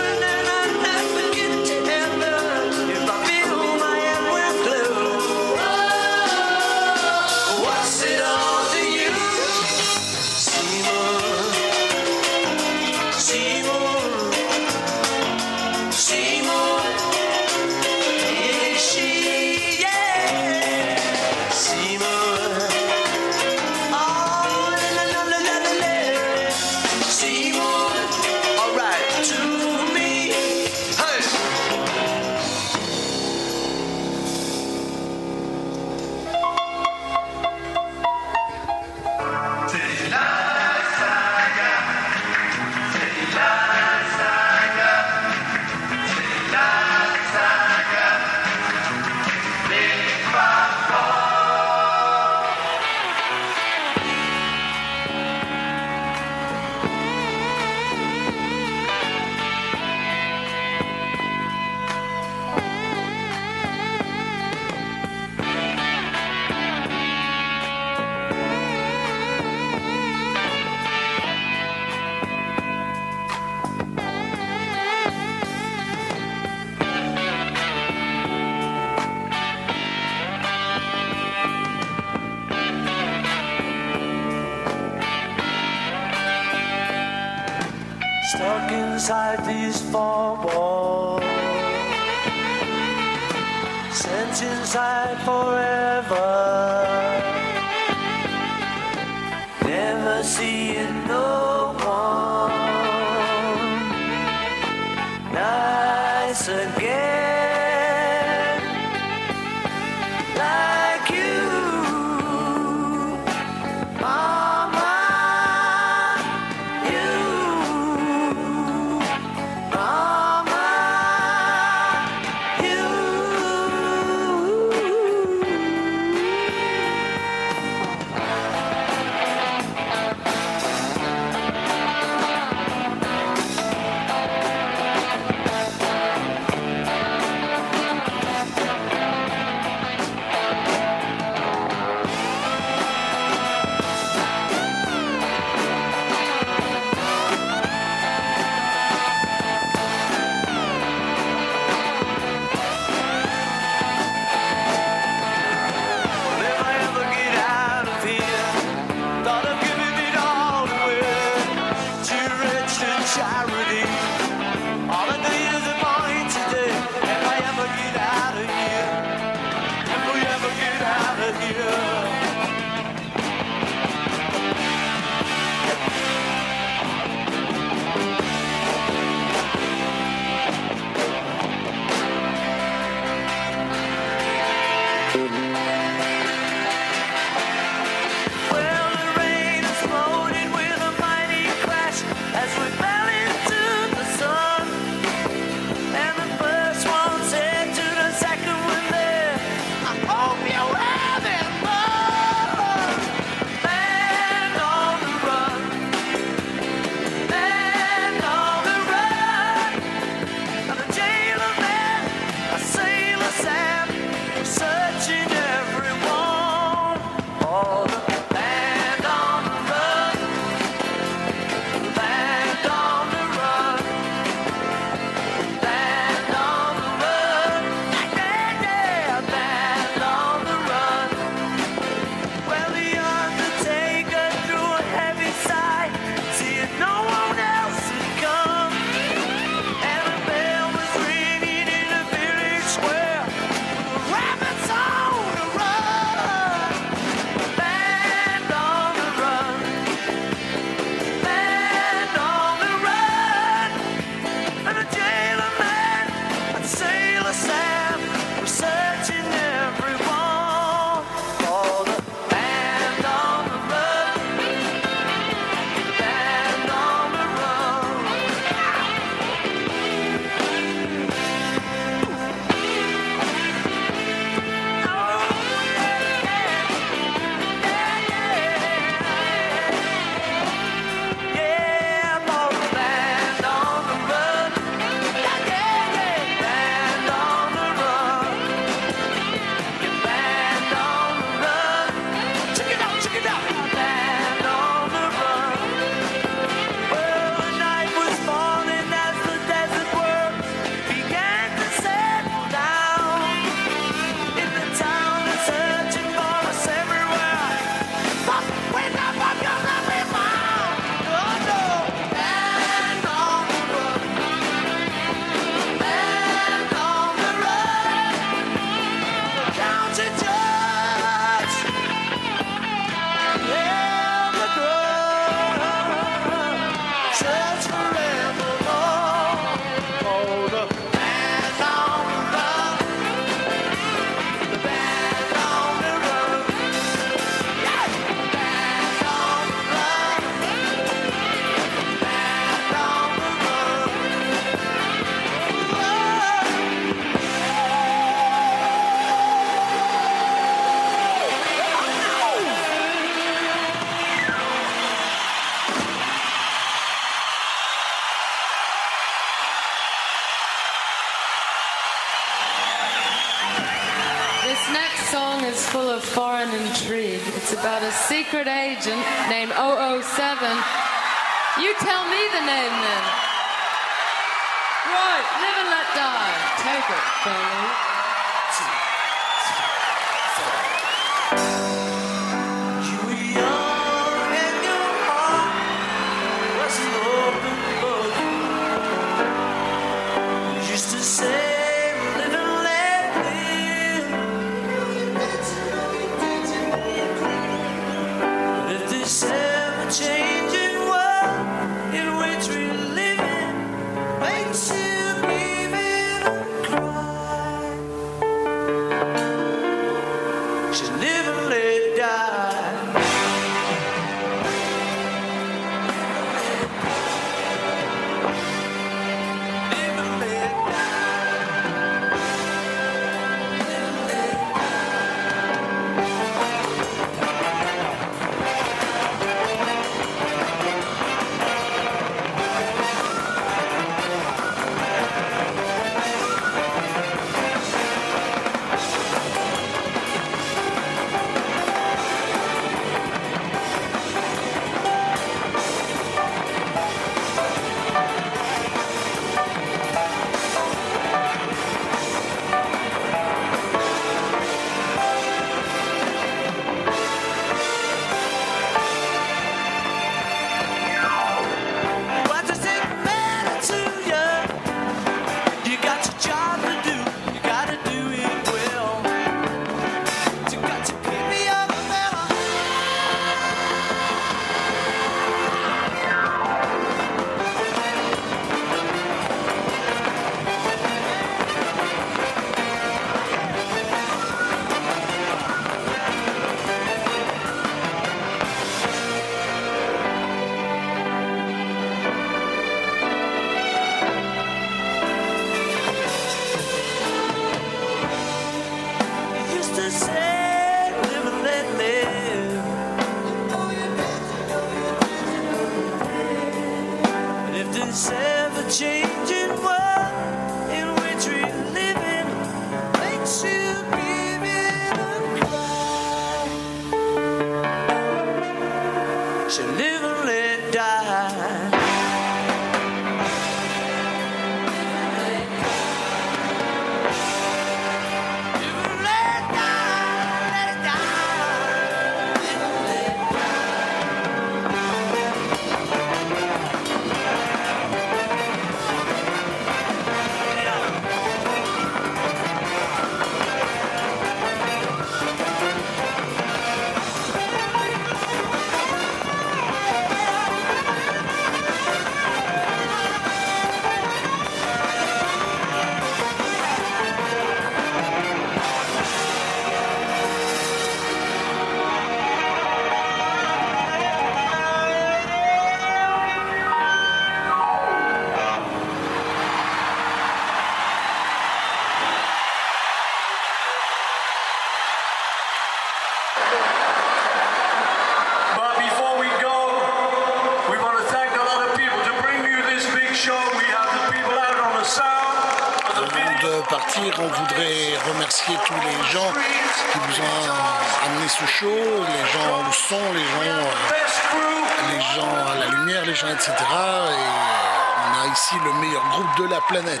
planète.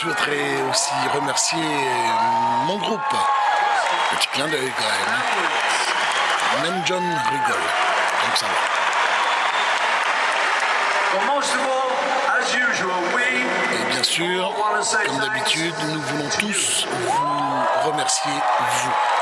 Je voudrais aussi remercier euh, mon groupe. Petit clin d'œil quand même. Même John rigole. Donc ça va. Et bien sûr, comme d'habitude, nous voulons tous vous remercier, vous.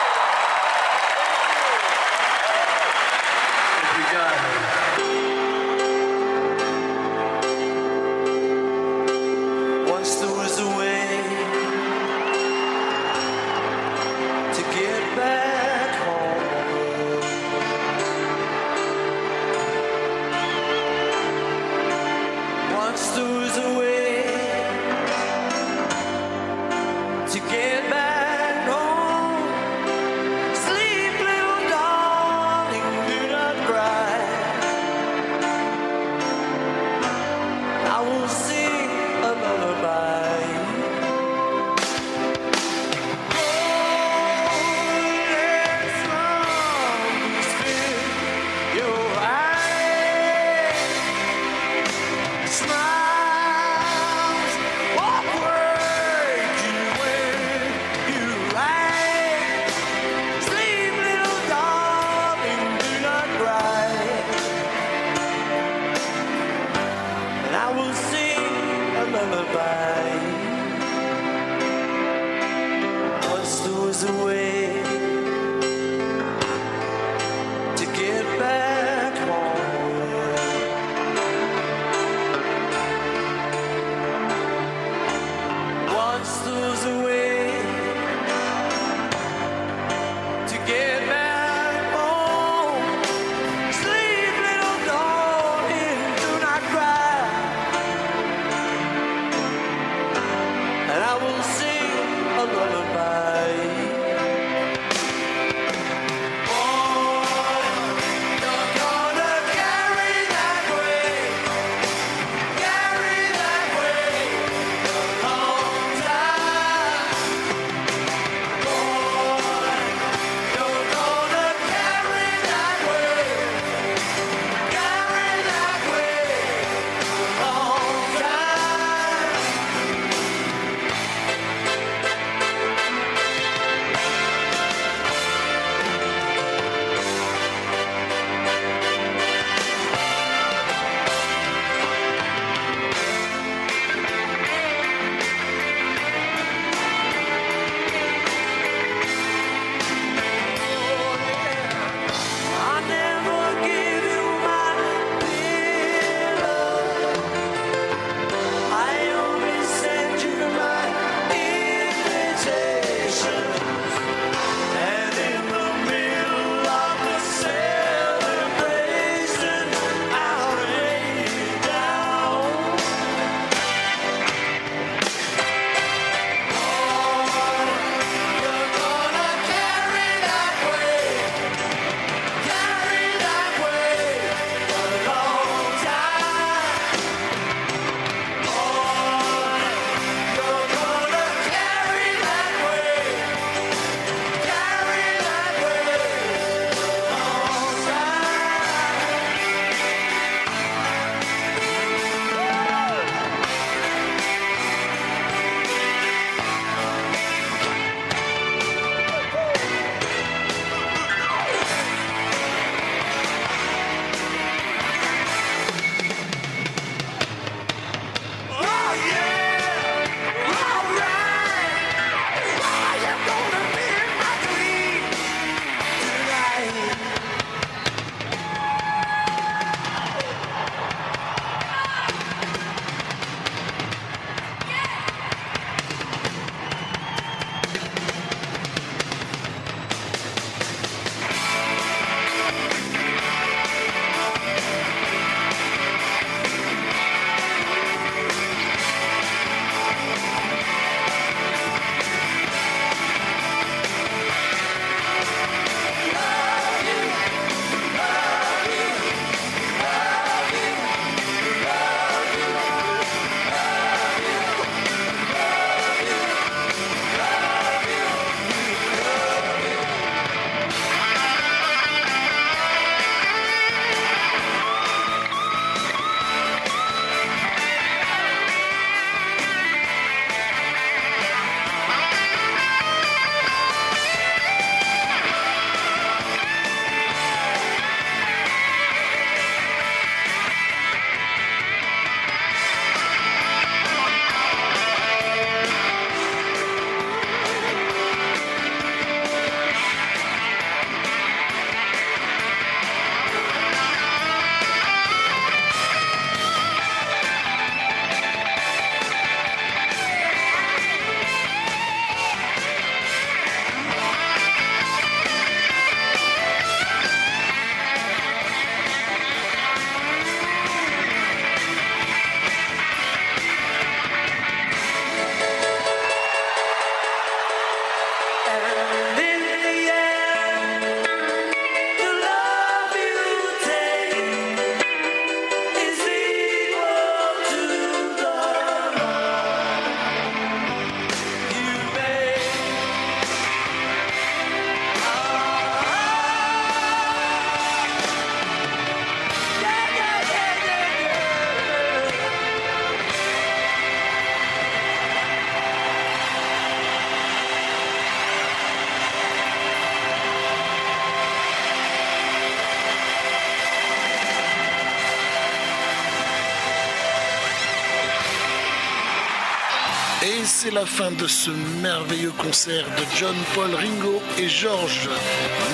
C'est la fin de ce merveilleux concert de John, Paul, Ringo et George.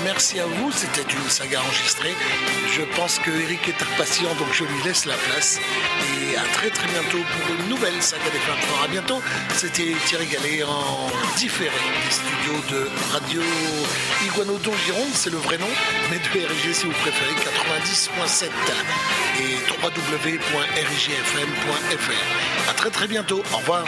Merci à vous, c'était une saga enregistrée. Je pense que Eric est impatient, donc je lui laisse la place. Et à très très bientôt pour une nouvelle saga des femmes forts. À bientôt, c'était Thierry Gallet en différé des studios de Radio Iguanodon Gironde, c'est le vrai nom, mais de RG si vous préférez, 90.7 et www.rjfm.fr. À très très bientôt, au revoir.